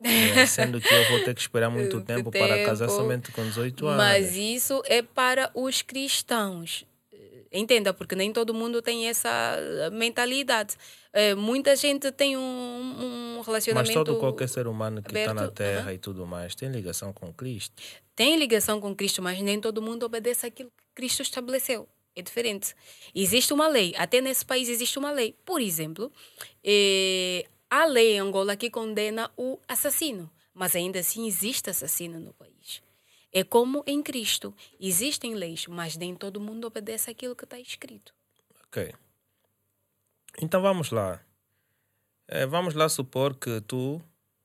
A: É, sendo que eu vou ter que esperar muito tempo, tempo, para casar somente com 18 anos.
B: Mas isso é para os cristãos. Entenda, porque nem todo mundo tem essa mentalidade. É, muita gente tem um, um relacionamento.
A: Mas todo qualquer ser humano que está na Terra e tudo mais tem ligação com Cristo.
B: Tem ligação com Cristo, mas nem todo mundo obedece aquilo que Cristo estabeleceu. É diferente. Existe uma lei, até nesse país existe uma lei. Por exemplo, é, a lei em Angola que condena o assassino, mas ainda assim existe assassino no país. É como em Cristo. Existem leis, mas nem todo mundo obedece aquilo que está escrito.
A: Ok. Então vamos lá. É, vamos lá supor que tu,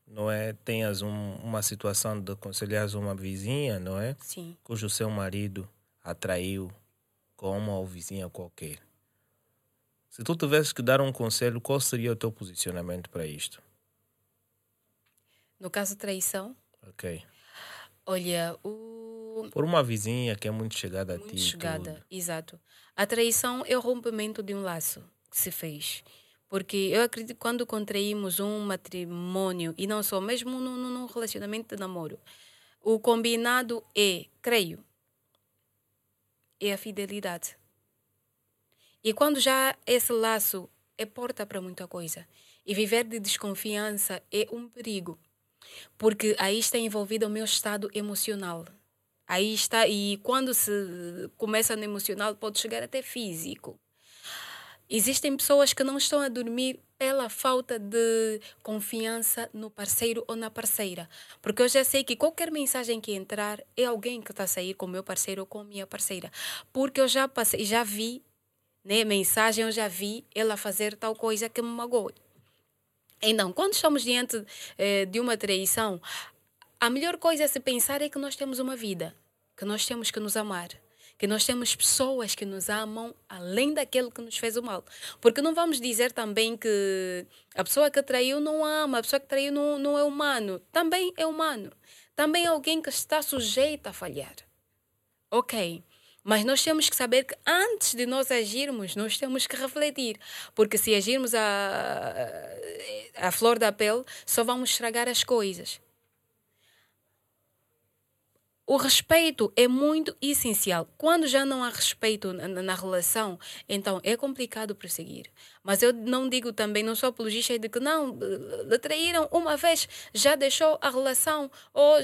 A: não é, tenhas um, uma situação de aconselhares uma vizinha, não é?
B: Sim.
A: Cujo seu marido atraiu com uma ou vizinha qualquer. Se tu tivesses que dar um conselho, qual seria o teu posicionamento para isto?
B: No caso de traição?
A: Ok.
B: Olha, o...
A: Por uma vizinha que é muito chegada
B: muito
A: a ti.
B: chegada,
A: tudo.
B: exato. A traição é o rompimento de um laço que se fez. Porque eu acredito que quando contraímos um matrimônio, e não só, mesmo num, num relacionamento de namoro, o combinado é, creio, é a fidelidade. E quando já esse laço é porta para muita coisa, e viver de desconfiança é um perigo, porque aí está envolvido o meu estado emocional. Aí está, e quando se começa no emocional, pode chegar até físico. Existem pessoas que não estão a dormir pela falta de confiança no parceiro ou na parceira. Porque eu já sei que qualquer mensagem que entrar é alguém que está a sair com o meu parceiro ou com a minha parceira. Porque eu já passei, já vi, né, mensagem, eu já vi ela fazer tal coisa que me magoe. Então, quando estamos diante eh, de uma traição, a melhor coisa a se pensar é que nós temos uma vida, que nós temos que nos amar que nós temos pessoas que nos amam além daquele que nos fez o mal. Porque não vamos dizer também que a pessoa que traiu não ama, a pessoa que traiu não, não é humano. Também é humano. Também é alguém que está sujeito a falhar. Ok. Mas nós temos que saber que antes de nós agirmos, nós temos que refletir. Porque se agirmos a, a flor da pele, só vamos estragar as coisas. o respeito é muito essencial. Quando já não há respeito na, na, relação, então é complicado prosseguir. Mas eu não digo também, não sou apologista de que não, lhe traíram uma vez, já deixou a relação, ou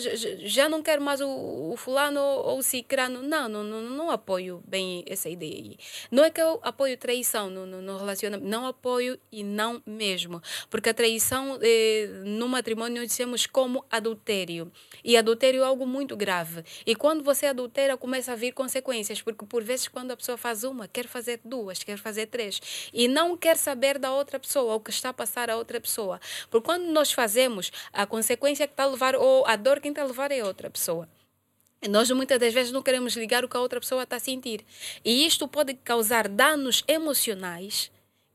B: já não quer mais o, o fulano ou o cicrano. Não, não, não, não apoio bem essa ideia aí. Não é que eu apoio traição no, no, no relacionamento, não apoio e não mesmo. Porque a traição eh, no matrimônio dizemos como adultério. E adultério é algo muito grave. E quando você adultera, começa a vir consequências, porque por vezes quando a pessoa faz uma, quer fazer duas, quer fazer três, e não quer quer saber da outra pessoa, o que está a passar a outra pessoa. Porque quando nós fazemos, a consequência que está a levar, ou a dor que está a levar é outra pessoa. Nós muitas das vezes não queremos ligar o que a outra pessoa está a sentir. E isto pode causar danos emocionais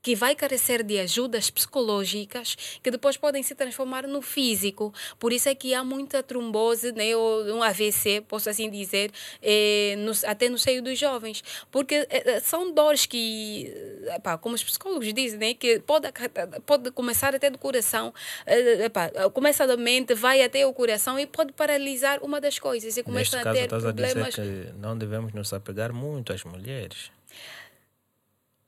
B: que vai carecer de ajudas psicológicas que depois podem se transformar no físico. Por isso é que há muita trombose, né, ou um AVC, posso assim dizer, eh, até no seio dos jovens. Porque eh, são dores que, epá, como os psicólogos dizem, né, que pode, pode começar até do coração, eh, epá, começa da mente, vai até o coração e pode paralisar uma das coisas. E começa
A: Neste
B: a
A: caso,
B: ter problemas.
A: a dizer que não devemos nos apegar muito às mulheres.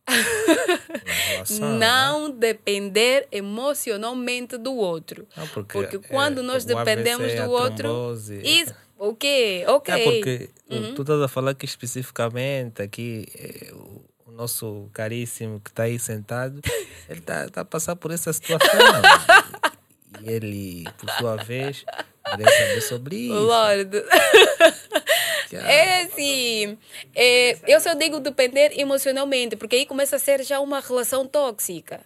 A: Relação,
B: não né? depender emocionalmente do outro.
A: Não, porque,
B: porque, quando
A: é,
B: nós dependemos
A: AVC,
B: do outro.
A: Trombose,
B: Isso, o quê? Ok.
A: É porque uhum. tu estás a falar que especificamente aqui é, o, nosso caríssimo que está aí sentado, ele está tá a passar por essa situação. e ele, por sua vez, queria saber sobre isso.
B: Lord. É assim, é, eu só digo depender emocionalmente, porque aí começa a ser já uma relação tóxica.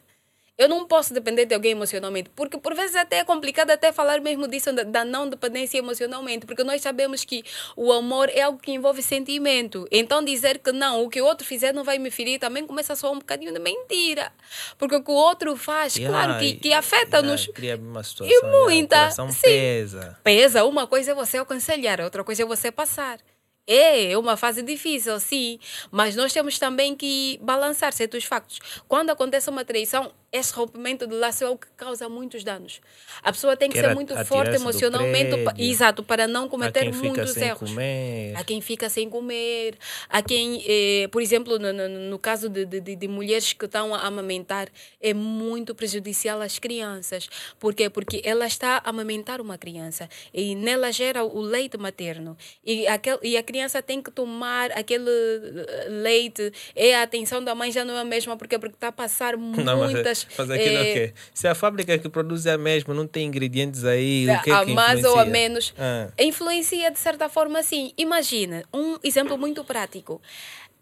B: Eu não posso depender de alguém emocionalmente, porque por vezes até é complicado até falar mesmo disso da, não dependência emocionalmente, porque nós sabemos que o amor é algo que envolve sentimento. Então dizer que não, o que o outro fizer não vai me ferir, também começa a soar um bocadinho de mentira. Porque o que o outro faz, yeah, claro que, que afeta-nos.
A: Yeah, cria uma situação.
B: E muita.
A: Sim, pesa.
B: Pesa. Uma coisa é você aconselhar, outra coisa é você passar. É, é uma fase difícil, sim, mas nós temos também que balançar certos factos. Quando acontece uma traição, esse rompimento de laço é o que causa muitos danos. A pessoa tem que ser muito forte emocionalmente, pa, exato, para não cometer muitos erros.
A: Comer.
B: A quem fica sem comer, a quem, eh, por exemplo, no, no, no caso de, de, de, mulheres que estão a amamentar, é muito prejudicial às crianças. Por quê? Porque ela está a amamentar uma criança e nela gera o leite materno. E, aquel, e a criança tem que tomar aquele eh, leite, e a atenção da mãe já não é a mesma, porque, porque está a passar muitas
A: Fazer aquilo é... o quê? Se a fábrica que produz é a mesma, não tem ingredientes aí, o que é
B: a
A: que
B: mais ou a menos. Ah. Influencia de certa forma, sim. Imagina, um exemplo muito prático.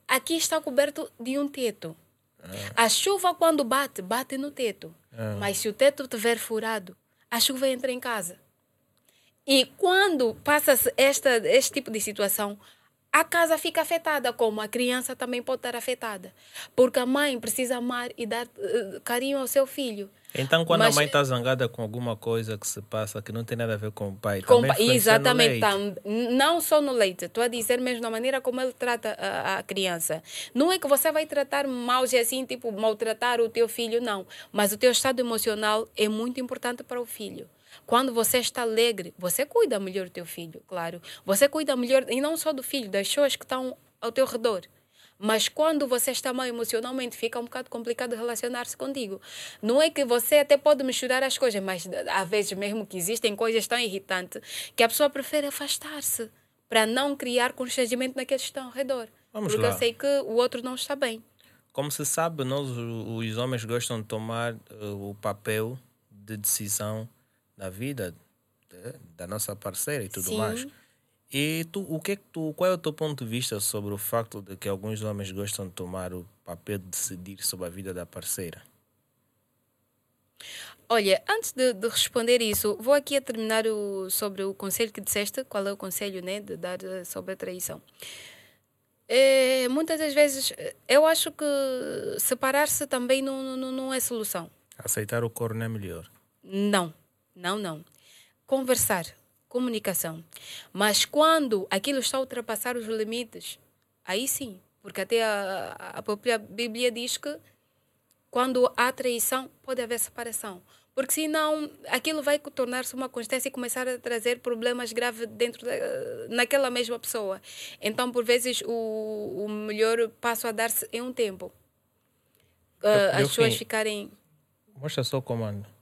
B: Aqui está coberto de um teto. Ah. A chuva, quando bate, bate no teto. Ah. Mas se o teto estiver furado, a chuva entra em casa. E quando passa este tipo de situação, a casa fica afetada, como a criança também pode estar afetada. Porque a mãe precisa amar e dar uh, carinho ao seu filho.
A: Então, quando Mas, a mãe está zangada com alguma coisa que se passa que não tem nada a ver com o pai, com também
B: Exatamente, tam, não só no leite, estou a dizer mesmo da maneira como ele trata a, a, criança. Não é que você vai tratar mal, assim, tipo, maltratar o teu filho, não. Mas o teu estado emocional é muito importante para o filho. Quando você está alegre, você cuida melhor do teu filho, claro. Você cuida melhor, e não só do filho, das pessoas que estão ao teu redor. Mas quando você está mal emocionalmente, fica um bocado complicado relacionar-se contigo. Não é que você até pode misturar as coisas, mas às vezes mesmo que existem coisas tão irritantes que a pessoa prefere afastar-se para não criar constrangimento naqueles que estão ao redor. Vamos porque lá. eu sei que o outro não está bem.
A: Como se sabe, nós os homens gostam de tomar uh, o papel de decisão na vida de, da nossa parceira e tudo Sim. mais. E tu, o que, é que tu, qual é o teu ponto de vista sobre o facto de que alguns homens gostam de tomar o papel de decidir sobre a vida da parceira?
B: Olha, antes de, de, responder isso, vou aqui a terminar o, sobre o conselho que disseste, qual é o conselho né, de dar eh, sobre a traição. É, muitas das vezes, eu acho que separar-se também não, não, não é solução.
A: Aceitar o corno é melhor.
B: Não. Não, não. Conversar, comunicação. Mas quando aquilo está a ultrapassar os limites, aí sim, porque até a, a própria Bíblia diz que quando há traição, pode haver separação. Porque senão aquilo vai tornar-se uma constância e começar a trazer problemas graves dentro da, naquela mesma pessoa. Então, por vezes, o, o melhor passo a dar-se é um tempo. Uh, as pessoas ficarem.
A: Mostra só o comando.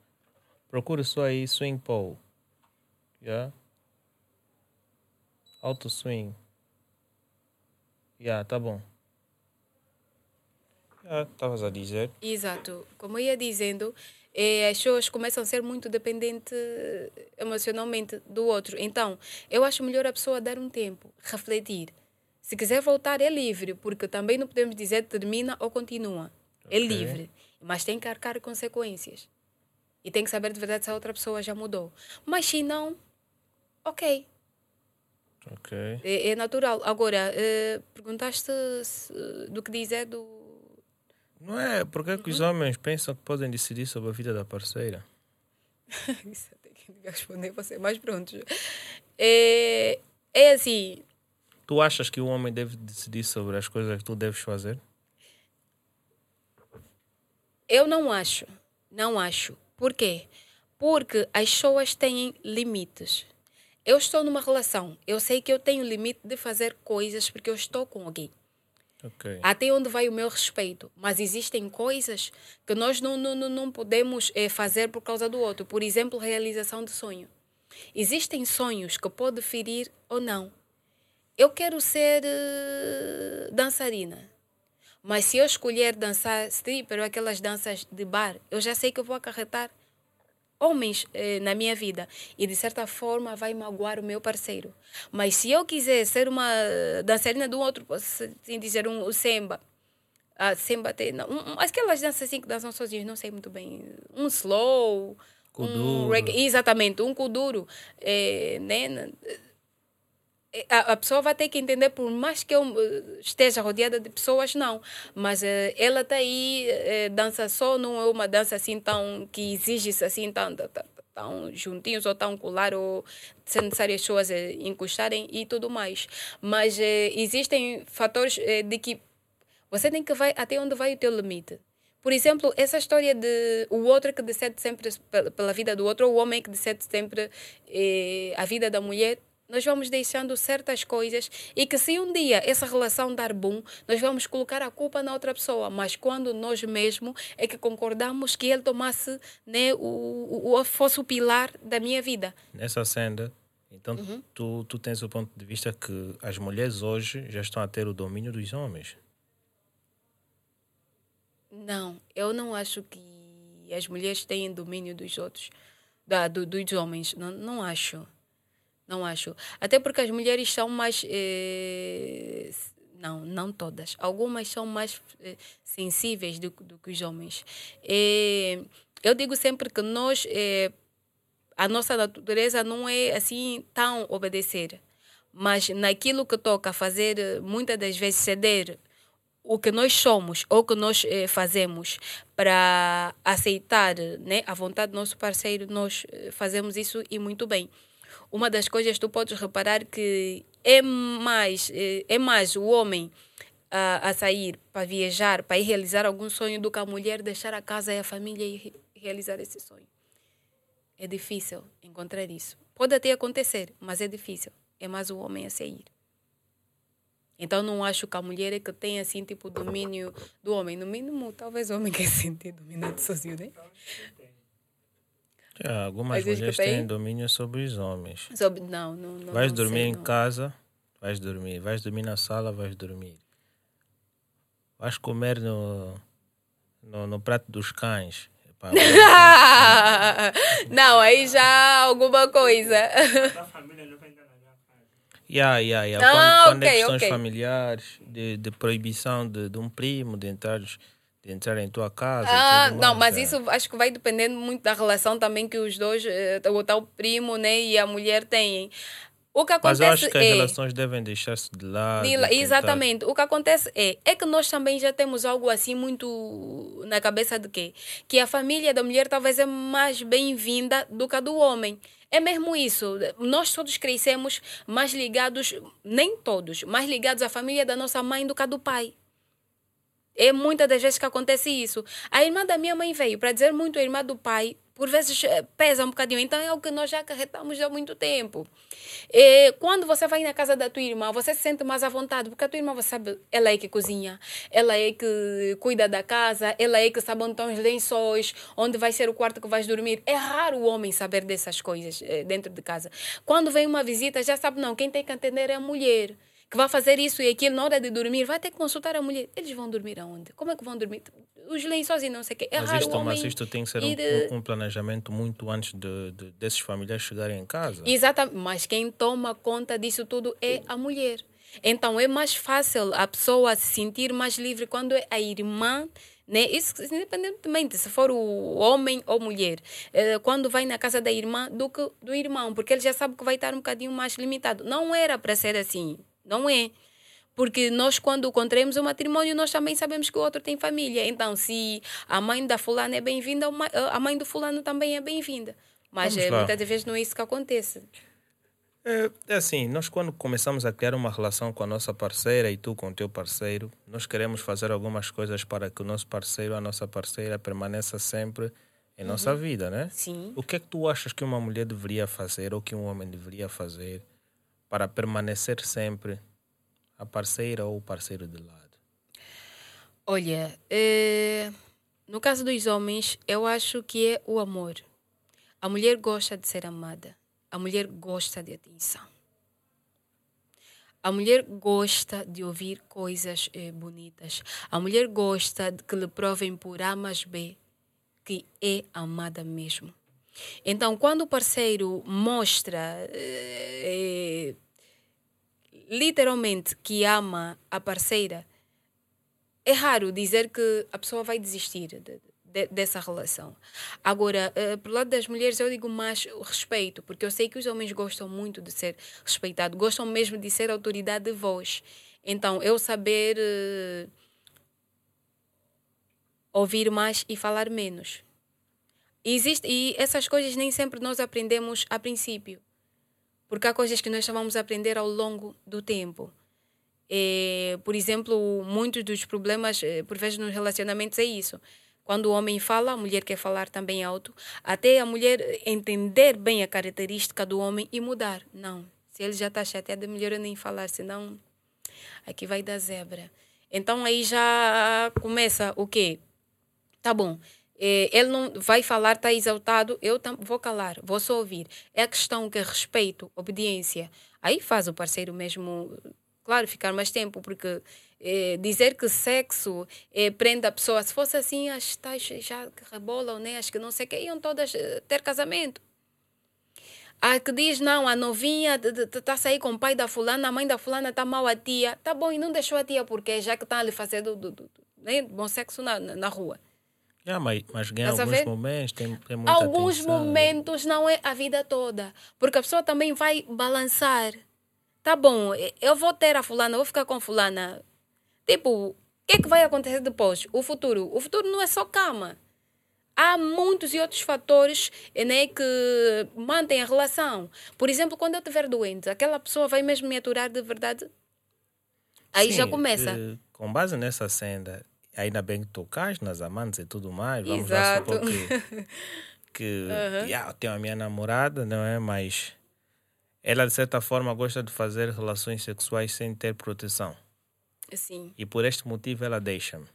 A: Procure só aí swing pole. Yeah? Auto swing. Yeah, tá bom. Estavas yeah, a dizer.
B: Exato. Como eu ia dizendo, é, as pessoas começam a ser muito dependentes emocionalmente do outro. Então, eu acho melhor a pessoa dar um tempo, refletir. Se quiser voltar, é livre, porque também não podemos dizer termina ou continua. É okay. É livre, mas tem que arcar consequências. E tem que saber de verdade se a outra pessoa já mudou. Mas se não, ok.
A: Ok.
B: É, é natural. Agora, uh, perguntaste se, do que dizer do
A: não é? Porque é que os homens pensam que podem decidir sobre a vida da parceira?
B: Isso tenho que responder você, mas pronto. É, é assim.
A: Tu achas que o homem deve decidir sobre as coisas que tu deves fazer?
B: Eu não acho. Não acho. Por quê? Porque as pessoas têm limites. Eu estou numa relação. Eu sei que eu tenho limite de fazer coisas porque eu estou com alguém.
A: Okay.
B: Até onde vai o meu respeito. Mas existem coisas que nós não, não, não podemos é, fazer por causa do outro. Por exemplo, realização de sonho. Existem sonhos que pode ferir ou não. Eu quero ser uh, dançarina. Mas se eu escolher dançar stripper ou aquelas danças de bar, eu já sei que eu vou acarretar homens eh, na minha vida e de certa forma vai magoar o meu parceiro. Mas se eu quiser ser uma dançarina de um outro, assim dizer um, um semba, ah, semba tem, não, um, aquelas danças assim que dançam sozinhos, não sei muito bem, um slow,
A: kuduro.
B: um reggae, exatamente, um kuduro, eh, né? A, a, pessoa vai ter que entender, por mais que eu eh, esteja rodeada de pessoas, não. Mas uh, ela está aí, uh, dança só, não é uma dança assim tão. que exige-se assim tão, tão, tão juntinhos ou tão colar ou se necessário as pessoas encostarem e tudo mais. Mas existem fatores de que você tem que ver até onde vai o teu limite. Por exemplo, essa história de o outro que decide sempre pela vida do outro, ou o homem que decide sempre a vida da mulher, nós vamos deixando certas coisas e que se um dia essa relação dar bom, nós vamos colocar a culpa na outra pessoa, mas quando nós mesmo é que concordamos que ele tomasse, né, o, o fosse o pilar da minha vida.
A: Nessa senda, então uhum. tu, tu tens o ponto de vista que as mulheres hoje já estão a ter o domínio dos homens.
B: Não, eu não acho que as mulheres têm domínio dos outros, da, do, dos homens, não, não acho. Não acho. Até porque as mulheres são mais. Eh, não, não todas. Algumas são mais eh, sensíveis do, do, que os homens. Eh, eu digo sempre que nós. Eh, a nossa natureza não é assim tão obedecer. Mas naquilo que toca fazer, muitas das vezes ceder o que nós somos ou o que nós eh, fazemos para aceitar né, a vontade do nosso parceiro, nós eh, fazemos isso e muito bem uma das coisas tu podes reparar que é mais, é, é mais o homem a, a sair para viajar, para ir realizar algum sonho, do que a mulher deixar a casa e a família e realizar esse sonho. É difícil encontrar isso. Pode até acontecer, mas é difícil. É mais o homem a sair. Então não acho que a mulher é que tem assim tipo domínio do homem. No mínimo, talvez o homem que se sente dominado sozinho, né?
A: É, algumas mulheres têm domínio sobre os homens.
B: Sobre, não, não, não.
A: Vais
B: não
A: dormir
B: sei,
A: em casa, vais dormir. Vais dormir na sala, vais dormir. Vais comer no, no, no prato dos cães.
B: não, aí já alguma coisa.
A: Yeah, yeah, yeah. Ah, quando, okay, quando é questões okay. familiares, de, de proibição de, de um primo de entrar de entrar em tua casa.
B: Ah, não, mas é. isso acho que vai dependendo muito da relação também que os dois, eh, o tal primo né, e a mulher têm. O que acontece
A: Mas eu acho que
B: é,
A: as relações devem deixar-se de lado. De,
B: exatamente. O que acontece é, é que nós também já temos algo assim muito na cabeça de quê? Que a família da mulher talvez é mais bem-vinda do que a do homem. É mesmo isso. Nós todos crescemos mais ligados, nem todos, mais ligados à família da nossa mãe do que a do pai. É muitas das vezes que acontece isso. A irmã da minha mãe veio para dizer muito a irmã do pai por vezes eh, pesa um bocadinho. Então é o que nós já acarretamos há muito tempo. E quando você vai na casa da tua irmã, você se sente mais à vontade, porque a tua irmã, você sabe, ela é que cozinha, ela é que cuida da casa, ela é que sabe onde estão os lençóis, onde vai ser o quarto que vais dormir. É raro o homem saber dessas coisas eh, dentro de casa. Quando vem uma visita, já sabe, não, quem tem que atender é a mulher que vai fazer isso e aquilo na hora de dormir, vai ter que consultar a mulher. Eles vão dormir aonde? Como é que vão dormir? Os lençóis e não sei o quê. É
A: mas,
B: raro
A: isto,
B: o homem
A: mas isto tem que ser um,
B: ir-
A: um planejamento muito antes de, de- desses familiares chegarem em casa.
B: Exatamente, mas quem toma conta disso tudo é a mulher. Então é mais fácil a pessoa se sentir mais livre quando é a irmã, né? Isso independentemente se for o homem ou mulher, eh, quando vai na casa da irmã do que do irmão, porque ele já sabe que vai estar um bocadinho mais limitado. Não era para ser assim, não é. Porque nós, quando contraímos o matrimônio, nós também sabemos que o outro tem família. Então, se a mãe da fulana é bem-vinda, a mãe do fulano também é bem-vinda. Mas
A: lá.
B: muitas vezes não é isso que acontece.
A: É, é assim, nós quando começamos a criar uma relação com a nossa parceira e tu com o teu parceiro, nós queremos fazer algumas coisas para que o nosso parceiro, a nossa parceira permaneça sempre em nossa vida, né?
B: Sim.
A: O que é que tu achas que uma mulher deveria fazer ou que um homem deveria fazer para permanecer sempre a parceira ou o parceiro de lado?
B: Olha, eh, no caso dos homens, eu acho que é o amor. A mulher gosta de ser amada. A mulher gosta de atenção. A mulher gosta de ouvir coisas eh, bonitas. A mulher gosta de que lhe provem por A mais B que é amada mesmo. Então, quando o parceiro mostra eh, literalmente que ama a parceira, é raro dizer que a pessoa vai desistir de- de- dessa relação. Agora, eh, pro lado das mulheres, eu digo mais respeito, porque eu sei que os homens gostam muito de ser respeitados, gostam mesmo de ser autoridade de voz. Então, eu saber ouvir mais e falar menos. Existe, e essas coisas nem sempre nós aprendemos a princípio, porque há coisas que nós vamos aprender ao longo do tempo. Eh, por exemplo, muitos dos problemas, eh, por vezes, nos relacionamentos é isso. Quando o homem fala, a mulher quer falar também alto, até a mulher entender bem a característica do homem e mudar. Não, se ele já está chateado, é melhor eu nem falar, senão aqui vai dar zebra. Então aí já começa o quê? Tá bom. Eh, Ele não vai falar, está exaltado, eu vou calar, vou só ouvir. É a questão que é respeito, obediência. Aí faz o parceiro mesmo, claro, ficar mais tempo, porque eh, dizer que sexo eh, prende a pessoa, se fosse assim, as tais já que rebolam, né? as que não sei o que, iam todas eh, ter casamento. A que diz, não, a novinha está a sair com o pai da fulana, a mãe da fulana está mal a tia. Tá bom, e não deixou a tia porque já que está ali fazendo do, do, do, né, bom sexo na, na rua.
A: Yeah, mas, mas em
B: Estás a
A: alguns momentos tem, tem muita
B: Alguns
A: atenção.
B: momentos não é a vida toda. Porque a pessoa também vai balançar. Tá bom, eu vou ter a fulana, vou ficar com fulana. Tipo, o que é que vai acontecer depois? O futuro. O futuro não é só cama. Há muitos e outros fatores né, que mantêm a relação. Por exemplo, quando eu estiver doente, aquela pessoa vai mesmo me aturar de verdade? Aí já
A: Sim,
B: começa.
A: eh, com base nessa senda, ainda bem que tocas nas amantes e tudo mais. Vamos
B: Exato.
A: lá supor que, que yeah, eu tenho a minha namorada, não é? Mas ela, de certa forma, gosta de fazer relações sexuais sem ter proteção.
B: Sim.
A: E por este motivo ela deixa-me.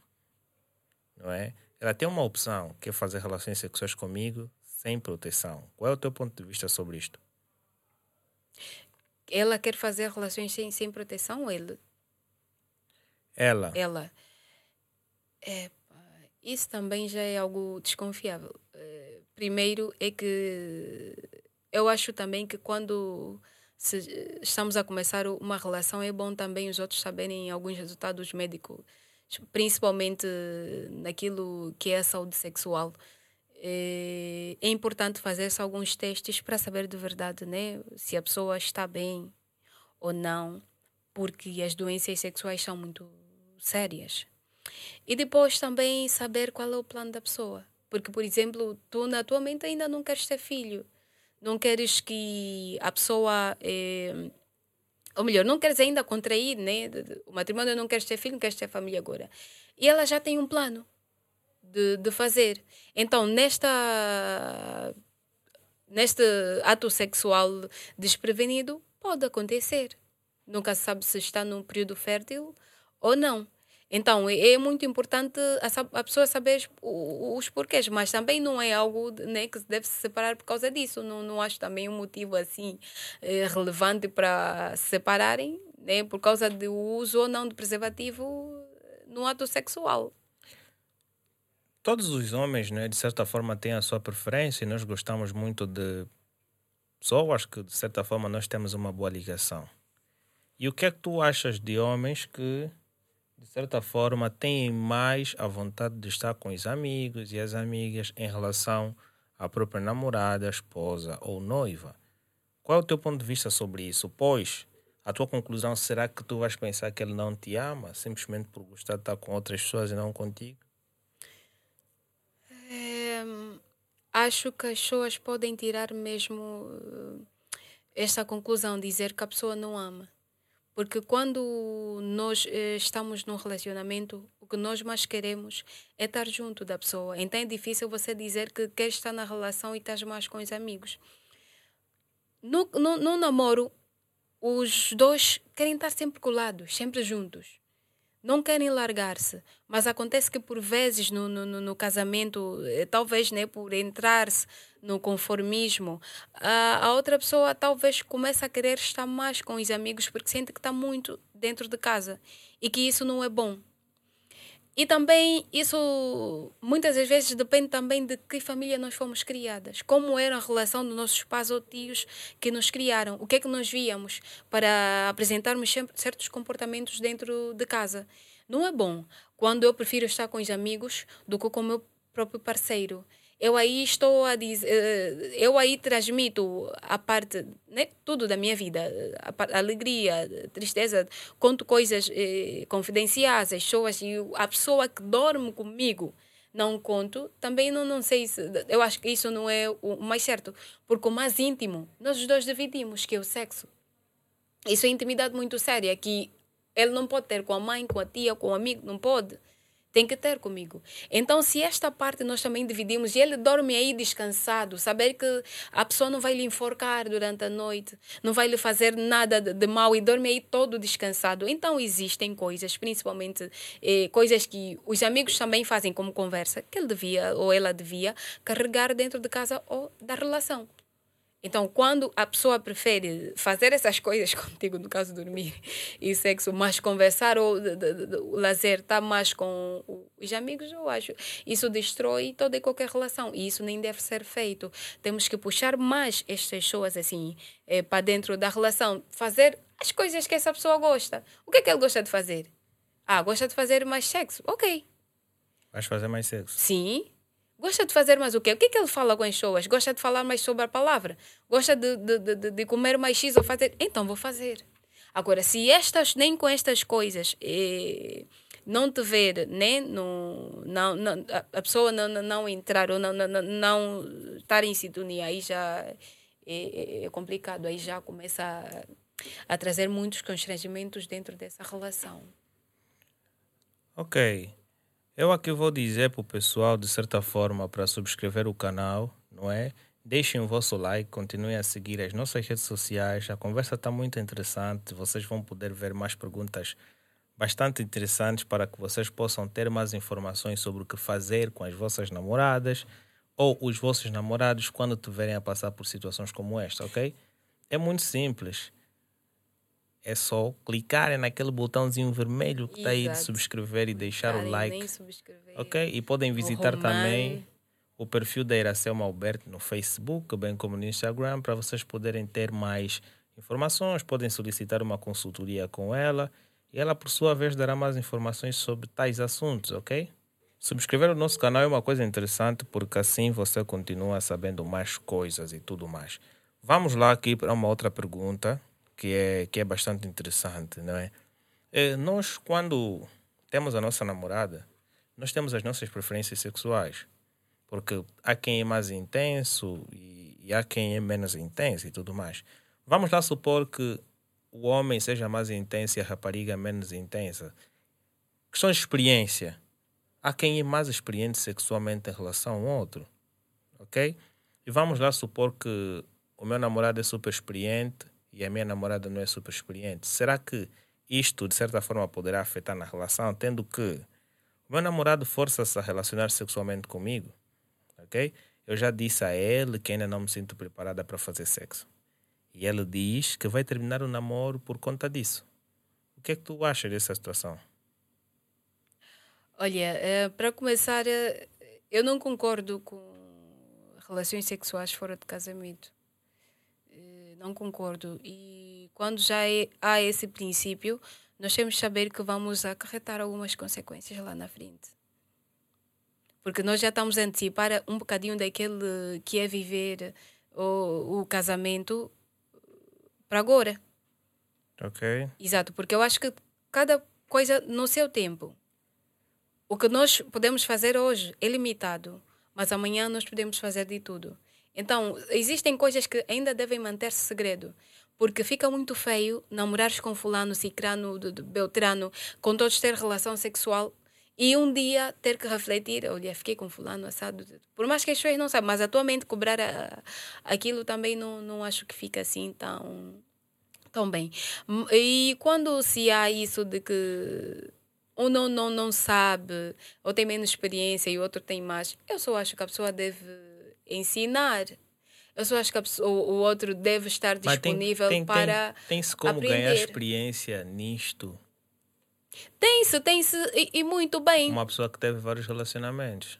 A: Não é? Ela tem uma opção, que é fazer relações sexuais comigo sem proteção. Qual é o teu ponto de vista sobre isto?
B: Ela quer fazer relações sem, sem proteção ou ele?
A: Ela.
B: ela. Epa, isso também já é algo desconfiável. Eh, Primeiro é que eu acho também que quando se- estamos a começar uma relação é bom também os outros saberem alguns resultados médicos, principalmente naquilo que é a saúde sexual. Eh, É importante fazer alguns testes para saber de verdade, né, se a pessoa está bem ou não, porque as doenças sexuais são muito sérias. E depois também saber qual é o plano da pessoa. Porque, por exemplo, tu na tua mente ainda não queres ter filho. Não queres que a pessoa. eh, ou melhor, não queres ainda contrair né? o matrimônio, não queres ter filho, não queres ter família agora. E ela já tem um plano. de, de fazer. Então, nesta neste ato sexual desprevenido, pode acontecer. Nunca se sabe se está num período fértil ou não. Então, é, é muito importante a, a pessoa saber os, os, porquês, mas também não é algo né, que deve se separar por causa disso. Não, não acho também um motivo assim eh, relevante para se separarem né, por causa do uso ou não de preservativo no ato sexual.
A: Todos os homens, né, de certa forma, têm a sua preferência e nós gostamos muito de pessoas que, de certa forma, nós temos uma boa ligação. E o que é que tu achas de homens que de certa forma, têm mais a vontade de estar com os amigos e as amigas em relação à própria namorada, esposa ou noiva. Qual é o teu ponto de vista sobre isso? Pois, a tua conclusão será que tu vais pensar que ele não te ama simplesmente por gostar de estar com outras pessoas e não contigo?
B: É, acho que as pessoas podem tirar mesmo eh, esta conclusão, dizer que a pessoa não ama. Porque quando nós eh, estamos num relacionamento, o que nós mais queremos é estar junto da pessoa. Então é difícil você dizer que quer estar na relação e estás mais com os amigos. No, no, no namoro, os dois querem estar sempre colados, sempre juntos não querem largar-se, mas acontece que por vezes no, no, no casamento, eh, talvez né, por entrar-se no conformismo, a, a outra pessoa talvez comece a querer estar mais com os amigos porque sente que está muito dentro de casa e que isso não é bom. E também isso muitas das vezes depende também de que família nós fomos criadas, como era a relação dos nossos pais ou tios que nos criaram, o que é que nós víamos para apresentarmos certos comportamentos dentro de casa. Não é bom quando eu prefiro estar com os amigos do que com o meu próprio parceiro eu aí estou a dizer, eh, eu aí transmito a parte, né, tudo da minha vida, a, alegria, a tristeza, conto coisas eh, confidenciais, pessoas, e a pessoa que dorme comigo não conto, também não, não sei se, eu acho que isso não é o mais certo, porque o mais íntimo, nós os dois dividimos, que é o sexo. Isso é intimidade muito séria, que ele não pode ter com a mãe, com a tia, com o amigo, não pode tem que ter comigo. Então, se esta parte nós também dividimos e ele dorme aí descansado, saber que a pessoa não vai lhe enforcar durante a noite, não vai lhe fazer nada de, mal e dorme aí todo descansado. Então, existem coisas, principalmente eh, coisas que os amigos também fazem como conversa, que ele devia ou ela devia carregar dentro de casa ou da relação. Então, quando a pessoa prefere fazer essas coisas contigo, no caso dormir e sexo, mais conversar ou de, de, de, o lazer está mais com os amigos, eu acho isso destrói toda e qualquer relação e isso nem deve ser feito. Temos que puxar mais estas pessoas assim é, para dentro da relação, fazer as coisas que essa pessoa gosta. O que é que ele gosta de fazer? Ah, gosta de fazer mais sexo? Ok.
A: Vais fazer mais sexo?
B: Sim. Gosta de fazer mais o quê? O que é que ele fala com as pessoas? Gosta de falar mais sobre a palavra? Gosta de, de, de, de comer mais X ou fazer? Então vou fazer. Agora, se estas, nem com estas coisas eh, não te ver, no, não, não, a pessoa não, não, não entrar ou não, não, não estar em sintonia, aí já é, é, é complicado, aí já começa a, a trazer muitos constrangimentos dentro dessa relação.
A: Ok. Eu aqui vou dizer para o pessoal, de certa forma, para subscrever o canal, não é? Deixem o vosso like, continuem a seguir as nossas redes sociais. A conversa está muito interessante. Vocês vão poder ver mais perguntas bastante interessantes para que vocês possam ter mais informações sobre o que fazer com as vossas namoradas ou os vossos namorados quando tiverem a passar por situações como esta, ok? É muito simples é só clicarem naquele botãozinho vermelho que está aí de subscrever e deixar o like. Ok? E podem visitar também o perfil da Iracelma Alberto no Facebook, bem como no Instagram, para vocês poderem ter mais informações. Podem solicitar uma consultoria com ela e ela, por sua vez, dará mais informações sobre tais assuntos, ok? Subscrever o nosso canal é uma coisa interessante porque assim você continua sabendo mais coisas e tudo mais. Vamos lá aqui para uma outra pergunta que é, que é bastante interessante, não é? é? Nós, quando temos a nossa namorada, nós temos as nossas preferências sexuais. Porque há quem é mais intenso e, e há quem é menos intenso e tudo mais. Vamos lá supor que o homem seja mais intenso e a rapariga menos intensa. Questão de experiência. há quem é mais experiente sexualmente em relação ao outro. Ok? E vamos lá supor que o meu namorado é super experiente e a minha namorada não é super experiente. Será que isto, de certa forma, poderá afetar na relação, tendo que o meu namorado força-se a relacionar sexualmente comigo? Ok? Eu já disse a ele que ainda não me sinto preparada para fazer sexo. E ele diz que vai terminar o namoro por conta disso. O que é que tu achas dessa situação?
B: Olha, eh, para começar, eh, eu não concordo com relações sexuais fora de casamento. Não concordo. E quando já é, há esse princípio, nós temos que saber que vamos acarretar algumas consequências lá na frente. Porque nós já estamos a antecipar um bocadinho daquele que é viver o, o casamento para agora.
A: Ok.
B: Exato, porque eu acho que cada coisa no seu tempo. O que nós podemos fazer hoje é limitado, mas amanhã nós podemos fazer de tudo. Então, existem coisas que ainda devem manter-se segredo, porque fica muito feio namorares com fulano, cicrano, beltrano, com todos ter relação sexual e um dia ter que refletir, olha, fiquei com fulano assado. Por mais que as pessoas não saibam, mas atualmente cobrar a, aquilo também não, não acho que fica assim tão, tão bem. E quando se há isso de que um não, não, não sabe, ou tem menos experiência e o outro tem mais, eu só acho que a pessoa deve ensinar. Eu só acho que pessoa, o, outro deve estar disponível
A: tem, tem,
B: para.
A: Tem-se como
B: aprender.
A: ganhar experiência nisto
B: tem-se, tem-se e, e, muito bem.
A: Uma pessoa que teve vários relacionamentos.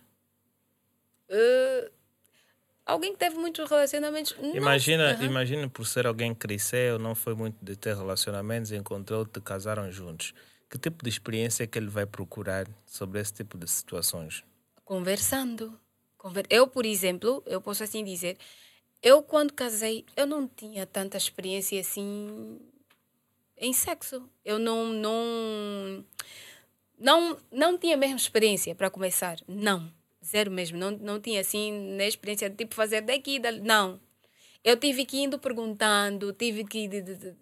B: Uh, alguém que teve muitos relacionamentos.
A: Imagina, uhum. imagina por ser alguém que cresceu, não foi muito de ter relacionamentos, encontrou-te, casaram juntos. Que tipo de experiência é que ele vai procurar sobre esse tipo de situações?
B: Conversando. Eu, por exemplo, eu posso assim dizer, eu quando casei, eu não tinha tanta experiência assim em sexo. Eu não não não não tinha mesmo experiência para começar. Não, zero mesmo. Não não tinha assim nem experiência de tipo fazer daqui dali. não. Eu tive que indo perguntando, tive que de, de, de,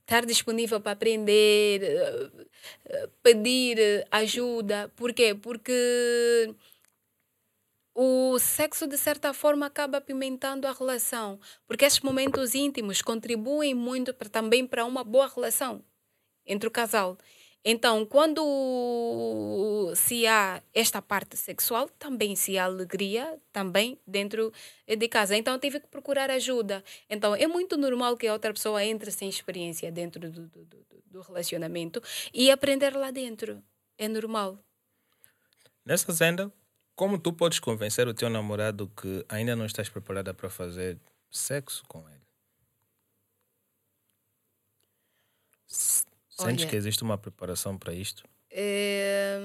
B: estar disponível para aprender, eh, eh, pedir ajuda. Por quê? Porque o sexo, de certa forma, acaba apimentando a relação, porque esses momentos íntimos contribuem muito também para uma boa relação entre o casal. Então, quando se há esta parte sexual, também se há alegria também dentro de casa. Então, tive que procurar ajuda. Então, é muito normal que a outra pessoa entre sem experiência dentro do, do, do, do relacionamento e aprender lá dentro. É normal.
A: Nessa senda, como tu podes convencer o teu namorado que ainda não estás preparada para fazer sexo com ele? Sentes Olha, que existe uma preparação para isto?
B: É,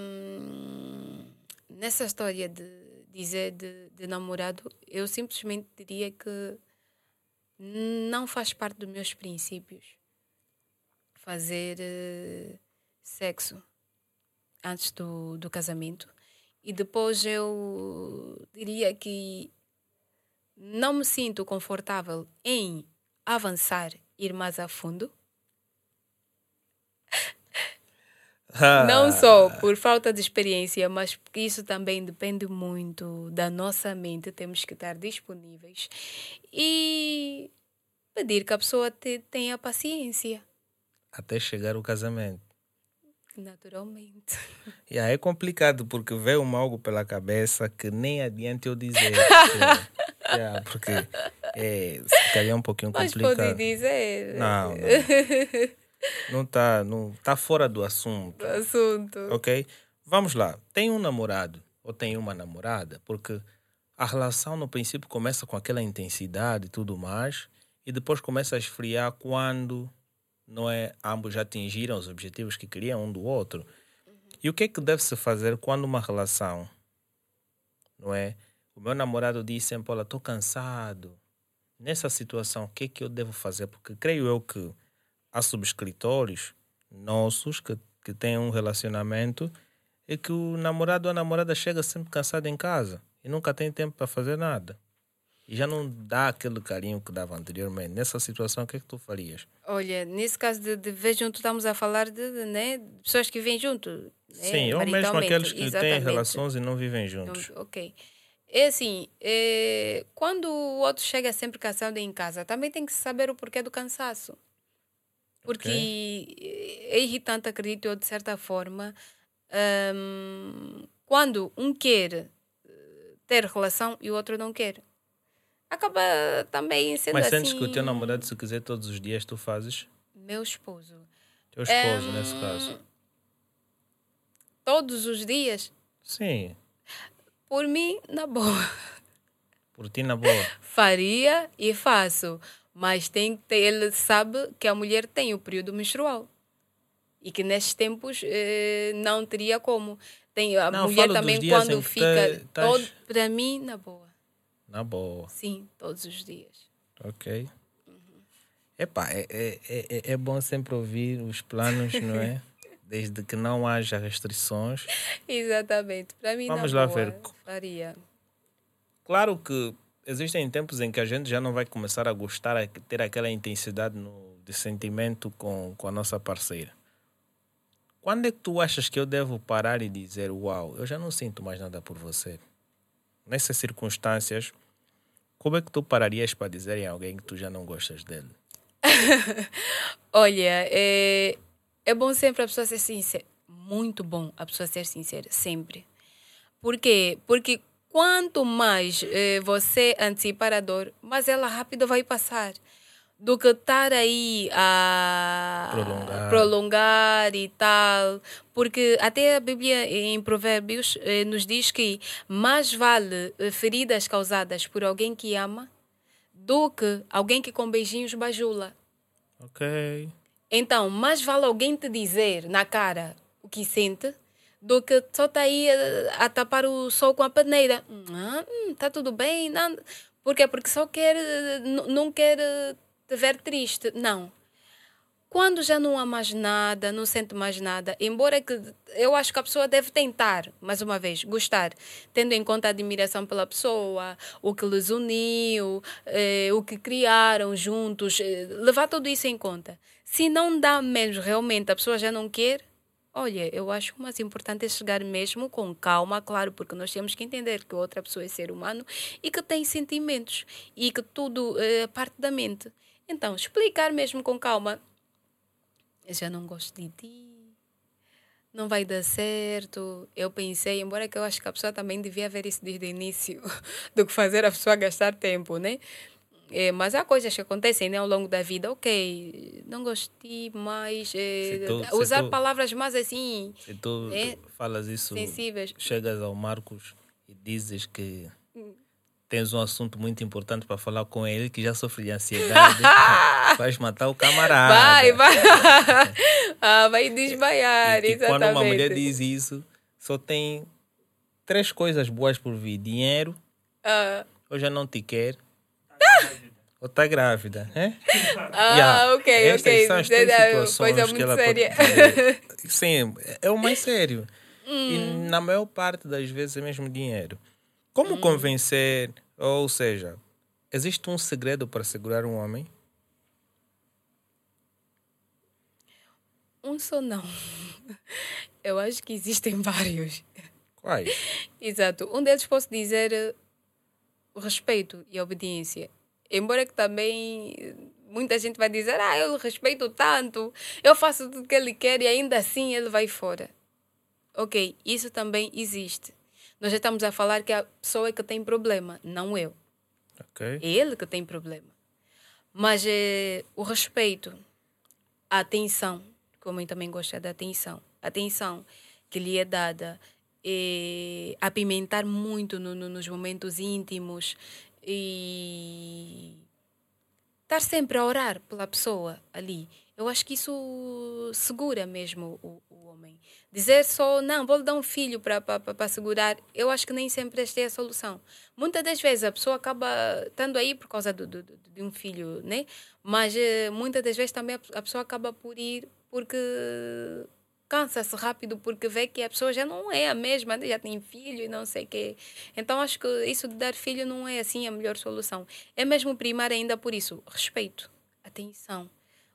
B: nessa história de dizer de, de, namorado, eu simplesmente diria que não faz parte dos meus princípios fazer uh, sexo antes do, do casamento. E depois eu diria que não me sinto confortável em avançar, ir mais a fundo. Não só por falta de experiência, mas porque isso também depende muito da nossa mente. Temos que estar disponíveis e pedir que a pessoa te, tenha paciência.
A: Até chegar o casamento.
B: Naturalmente.
A: Yeah, é complicado porque veio um algo pela cabeça que nem adianta eu dizer. yeah, porque é, se calhar é um pouquinho
B: Mas
A: complicado.
B: Mas pode dizer.
A: Não, não. Não está não tá fora do assunto.
B: Do assunto.
A: Ok? Vamos lá. Tem um namorado ou tem uma namorada, porque a relação no princípio começa com aquela intensidade e tudo mais, e depois começa a esfriar quando não é ambos já atingiram os objetivos que queriam um do outro. E o que é que deve se fazer quando uma relação, não é? O meu namorado diz sempre, olha, estou cansado. Nessa situação, o que é que eu devo fazer? Porque creio eu que há subscritores nossos que, que têm um relacionamento e que o namorado ou a namorada chega sempre cansado em casa e nunca tem tempo para fazer nada. E já não dá aquele carinho que dava anteriormente. Nessa situação, o que é que tu farias?
B: Olha, nesse caso de, de ver junto, estamos a falar de, de, né, de pessoas que vêm junto. Né,
A: Sim, ou mesmo aqueles que têm
B: Exatamente.
A: relações e não vivem juntos.
B: Ok. É assim, é, quando o outro chega sempre cansado em casa, também tem que saber o porquê do cansaço. Porque é irritante, acredito eu, de certa forma, hum, quando um quer eh, ter relação e o outro não quer. Acaba também sendo
A: Mas
B: assim.
A: sentes que o teu namorado, se quiser todos os dias, tu fazes?
B: Meu esposo.
A: Teu esposo,
B: Hum,
A: nesse caso.
B: Todos os dias,
A: Sim,
B: por mim, na boa.
A: por ti na boa.
B: Faria e faço. Mas tem que ter, ele sabe que a mulher tem o período menstrual. E que nestes tempos eh, não teria como. Tem, a
A: Não,
B: mulher também, quando fica.
A: tá-
B: todo, para mim, na boa.
A: Na boa.
B: Sim, todos os dias.
A: Ok. Epá, é, é, é, é bom sempre ouvir os planos, não é? Desde que não haja restrições.
B: Exatamente. Para mim,
A: Vamos lá
B: boa,
A: ver.
B: faria.
A: Claro que existem tempos em que a gente já não vai começar a gostar, a ter aquela intensidade no, de sentimento com, com a nossa parceira. Quando é que tu achas que eu devo parar e dizer, uau, eu já não sinto mais nada por você? Nessas circunstâncias, como é que tu pararias para dizer em alguém que tu já não gostas dele?
B: Olha, é, é bom sempre a pessoa ser sincera. Muito bom a pessoa ser sincera, sempre. Por quê? Porque quanto mais eh, você antecipar a dor, mais ela rápido vai passar. Do que estar aí a
A: Prolongar.
B: prolongar e tal. Porque até a Bíblia em Provérbios eh, nos diz que mais vale eh, feridas causadas por alguém que ama do que alguém que com beijinhos bajula.
A: Ok.
B: Então, mais vale alguém te dizer na cara o que sente do que só tá aí a, a tapar o sol com a peneira. Ah, hum, tá tudo bem. Não. Por quê? Porque só quer, eh, não quer eh, te ver triste. Não. Quando já não há mais nada, não sente mais nada, embora que eu acho que a pessoa deve tentar, mais uma vez, gostar, tendo em conta a admiração pela pessoa, o que les uniu, eh, o que criaram juntos, eh, levar tudo isso em conta. Se não dá mesmo, realmente, a pessoa já não quer, olha, eu acho que o mais importante é chegar mesmo com calma, claro, porque nós temos que entender que outra pessoa é ser humano e que tem sentimentos e que tudo eh, parte da mente. Então, explicar mesmo com calma, eu já não gosto de ti, não vai dar certo. Eu pensei, embora que eu acho que a pessoa também devia ver isso desde o início, do que fazer a pessoa gastar tempo, né? É, mas há coisas que acontecem né, ao longo da vida, ok, não gostei mais. é,
A: tu-
B: usar
A: tu-
B: palavras mais assim,
A: Se tu
B: É.
A: falas isso,
B: sensíveis.
A: chegas ao Marcos e dizes que tens um assunto muito importante para falar com ele que já sofre de ansiedade, vais matar o camarada.
B: Vai, vai. ah, vai desmaiar,
A: E, e quando uma mulher diz isso, só tem três coisas boas por vir: dinheiro,
B: Ah,
A: ou já não te quer, ou está grávida. É?
B: ah,
A: Yeah.
B: ok,
A: Estas
B: ok.
A: são as três situações
B: Coisa
A: que
B: muito
A: ela pode
B: séria.
A: dizer. Sim, é o mais sério. E
B: Hum.
A: na maior parte das vezes é mesmo dinheiro. Como
B: Hum.
A: convencer, ou seja, existe um segredo para segurar um homem?
B: Um só não. Eu acho que existem vários.
A: Quais?
B: Exato. Um deles posso dizer eh, o respeito e a obediência. Embora que também eh, muita gente vai dizer, ah, eu respeito tanto, eu faço tudo que ele quer e ainda assim ele vai fora. Ok, isso também existe. Nós já estamos a falar que a pessoa é que tem problema, não eu.
A: Ok.
B: É ele que tem problema. Mas eh, o respeito, a atenção, como eu também gosto da atenção, a atenção que lhe é dada, eh, apimentar muito no- no- nos momentos íntimos e estar sempre a orar pela pessoa ali. Eu acho que isso segura mesmo o, o homem. Dizer só, não, vou lhe dar um filho para segurar, eu acho que nem sempre esta é a solução. Muitas das vezes a pessoa acaba estando aí por causa do, do- de um filho, né? Mas eh, muitas das vezes também a, a pessoa acaba por ir porque cansa-se rápido porque vê que a pessoa já não é a mesma, né? já tem filho e não sei o quê. Então acho que isso de dar filho não é assim a melhor solução. É mesmo primar ainda por isso, respeito, atenção.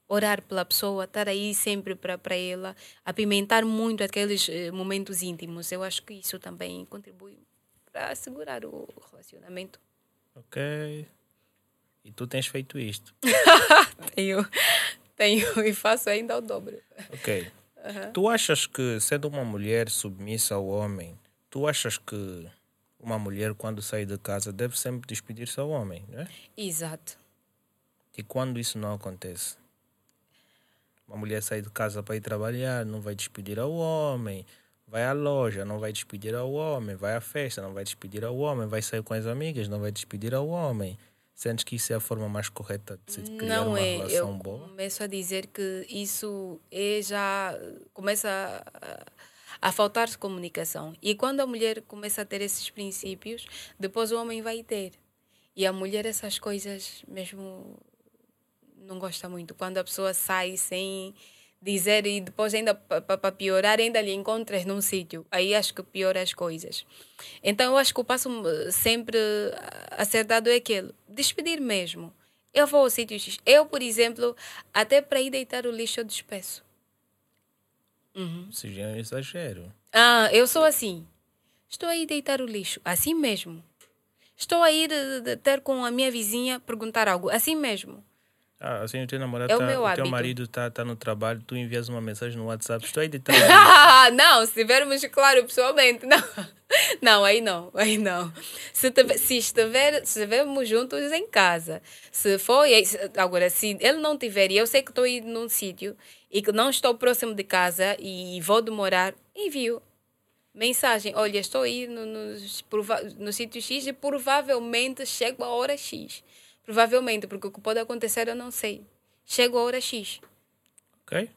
B: Orar pela pessoa, estar aí sempre para ela, apimentar muito aqueles eh, momentos íntimos. Eu acho que isso também contribui para assegurar o relacionamento.
A: Ok. E tu tens feito isto?
B: tenho, tenho e faço ainda o dobro.
A: Ok. Uhum. Tu achas que, sendo uma mulher submissa ao homem, tu achas que uma mulher, quando sai de casa, deve sempre despedir-se ao homem, não é?
B: Exato.
A: E quando isso não acontece? Uma mulher sai de casa para ir trabalhar, não vai despedir ao homem. Vai à loja, não vai despedir ao homem. Vai à festa, não vai despedir ao homem. Vai sair com as amigas, não vai despedir ao homem. Sentes que isso é a forma mais correta de se criar
B: não
A: uma
B: é.
A: relação
B: Eu
A: boa?
B: começo a dizer que isso é já começa a, a faltar comunicação. E quando a mulher começa a ter esses princípios, depois o homem vai ter. E a mulher essas coisas mesmo não gosta muito. Quando a pessoa sai sem dizer e depois ainda para piorar ainda lhe encontras num sítio. Aí acho que piora as coisas. Então eu acho que o passo hum, sempre acertado é aquele despedir mesmo. Eu vou ao sítio X. Eu por exemplo até para ir deitar o lixo eu despeço.
A: Uhum. Isso já é um exagero.
B: Ah eu sou assim. Estou a ir deitar o lixo assim mesmo. Estou a ir eh, ter com a minha vizinha perguntar algo assim mesmo
A: ah, assim o teu namorado, é tá, o, meu o teu marido está tá no trabalho, tu envias uma mensagem no WhatsApp, estou aí de
B: Não, se tivermos claro pessoalmente, não. Não, aí não, aí não. Se, tiver, se, estiver, se estivermos juntos em casa, se for, agora, se ele não tiver e eu sei que estou indo num sítio e que não estou próximo de casa e vou demorar, envio mensagem: Olha, estou aí no, no, no sítio X e provavelmente chego a hora X. Provavelmente, porque o que pode acontecer eu não sei. Chego a hora X.
A: Ok.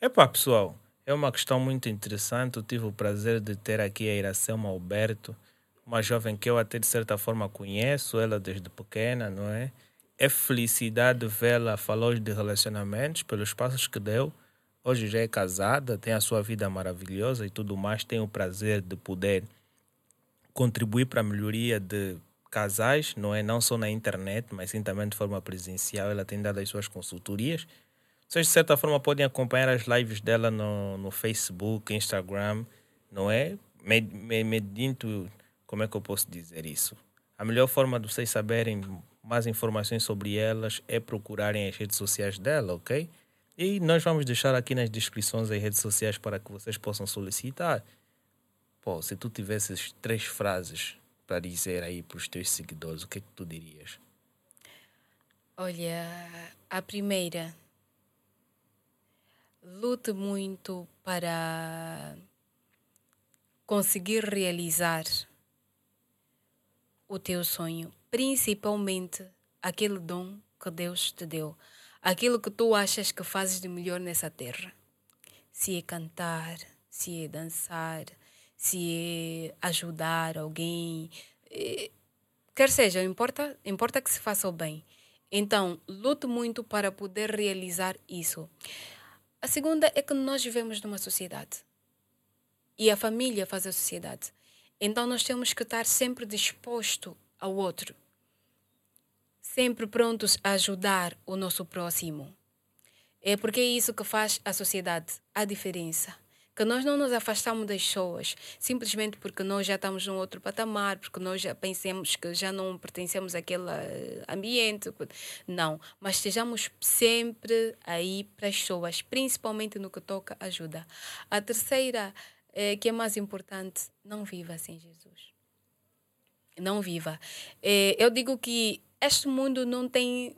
A: Epá, pessoal, é uma questão muito interessante. Eu tive o prazer de ter aqui a Iracema Alberto, uma jovem que eu até de certa forma conheço, ela desde pequena, não é? É felicidade vê-la falar de relacionamentos, pelos passos que deu. Hoje já é casada, tem a sua vida maravilhosa e tudo mais. Tem o prazer de poder contribuir para a melhoria de casais, não é não só na internet, mas sim também de forma presencial. Ela tem dado as suas consultorias. Vocês, de certa forma, podem acompanhar as lives dela no, no Facebook, Instagram, não é? Medindo, como é que eu posso dizer isso? A melhor forma de vocês saberem mais informações sobre elas é procurarem as redes sociais dela, ok? E nós vamos deixar aqui nas descrições as redes sociais para que vocês possam solicitar. Pô, se tu tivesses três frases para dizer aí para os teus seguidores, o que é que tu dirias?
B: Olha, a primeira, lute muito para conseguir realizar o teu sonho, principalmente aquele dom que Deus te deu, aquilo que tu achas que fazes de melhor nessa terra. Se é cantar, se é dançar, se é ajudar alguém, eh, quer seja, importa, importa que se faça o bem. Então, lute muito para poder realizar isso. A segunda é que nós vivemos numa sociedade e a família faz a sociedade. Então, nós temos que estar sempre disposto ao outro, sempre prontos a ajudar o nosso próximo. É porque é isso que faz a sociedade, a diferença que nós não nos afastamos das pessoas simplesmente porque nós já estamos num outro patamar, porque nós já pensamos que já não pertencemos àquele eh, ambiente. Não, mas estejamos sempre aí para as pessoas, principalmente no que toca ajuda. A terceira, é, que é mais importante, não viva sem Jesus. Não viva. É, eu digo que este mundo não tem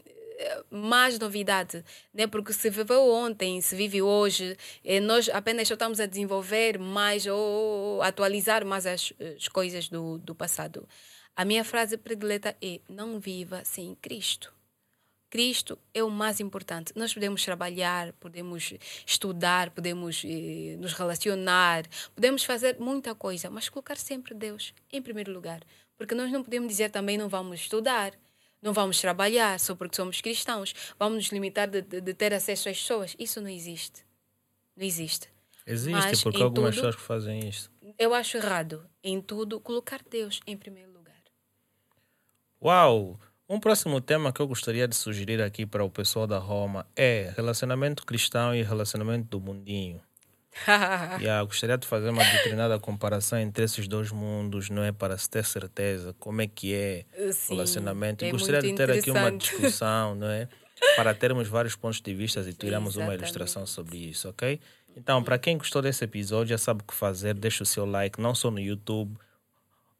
B: mais novidade, né? porque se viveu ontem, se vive hoje, eh, nós apenas estamos a desenvolver mais ou atualizar mais as, as coisas do, do passado. A minha frase predileta é: não viva sem Cristo. Cristo é o mais importante. Nós podemos trabalhar, podemos estudar, podemos eh, nos relacionar, podemos fazer muita coisa, mas colocar sempre Deus em primeiro lugar. Porque nós não podemos dizer também não vamos estudar, não vamos trabalhar só porque somos cristãos. Vamos nos limitar de, de, de ter acesso às pessoas. Isso não existe. Não existe.
A: Existe,
B: Mas
A: porque algumas
B: tudo-
A: pessoas que fazem isso.
B: Eu acho errado em tudo colocar Deus em primeiro lugar.
A: Uau! Um próximo tema que eu gostaria de sugerir aqui para o pessoal da Roma é relacionamento cristão e relacionamento do mundinho. Yeah, gostaria de fazer uma determinada comparação entre esses dois mundos, não é? Para se ter certeza como é que é
B: Sim,
A: o relacionamento.
B: é
A: gostaria de ter aqui uma discussão, não é? Para termos vários pontos de vista e tirarmos uma ilustração sobre isso, ok? Então, para quem gostou desse episódio, já sabe o que fazer. Deixa o seu like, não só no YouTube.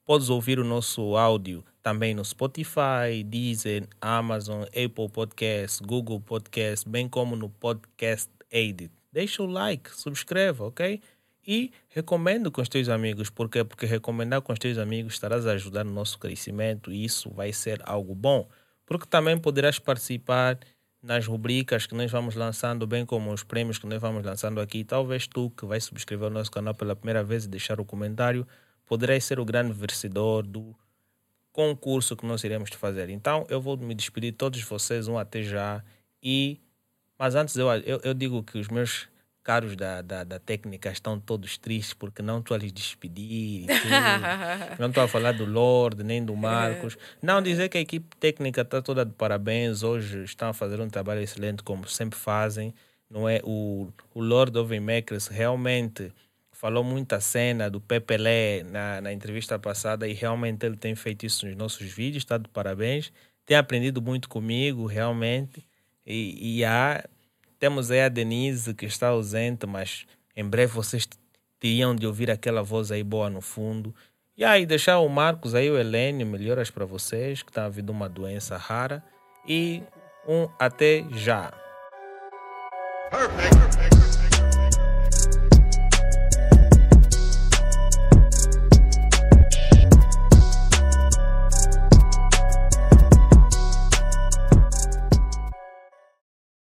A: Podes ouvir o nosso áudio também no Spotify, Deezer, Amazon, Apple Podcasts, Google Podcasts, bem como no Podcast Edit. Deixa o like, subscreva, ok? E recomendo com os teus amigos. Por quê? Porque recomendar com os teus amigos estarás a ajudar no nosso crescimento e isso vai ser algo bom. Porque também poderás participar nas rubricas que nós vamos lançando, bem como os prêmios que nós vamos lançando aqui. Talvez tu, que vais subscrever o nosso canal pela primeira vez e deixar o comentário, poderás ser o grande vencedor do concurso que nós iremos fazer. Então, eu vou me despedir de todos vocês, um até já. E, mas antes, eu, eu, eu digo que os meus caros da, da, da técnica estão todos tristes porque não estou a lhes despedir. não estou a falar do Lorde nem do Marcos. Não dizer que a equipe técnica está toda de parabéns. Hoje estão a fazer um trabalho excelente, como sempre fazem. Não é? O, o Lord of Makers realmente falou muita cena do Pepelé na, na entrevista passada e realmente ele tem feito isso nos nossos vídeos, está de parabéns. Tem aprendido muito comigo, realmente. E, e há, temos aí a Denise que está ausente, mas em breve vocês teriam de ouvir aquela voz aí boa no fundo. E aí, deixar o Marcos aí, o Helênio, melhoras para vocês, que está havendo uma doença rara. E um até já.
C: Perfect. Perfect.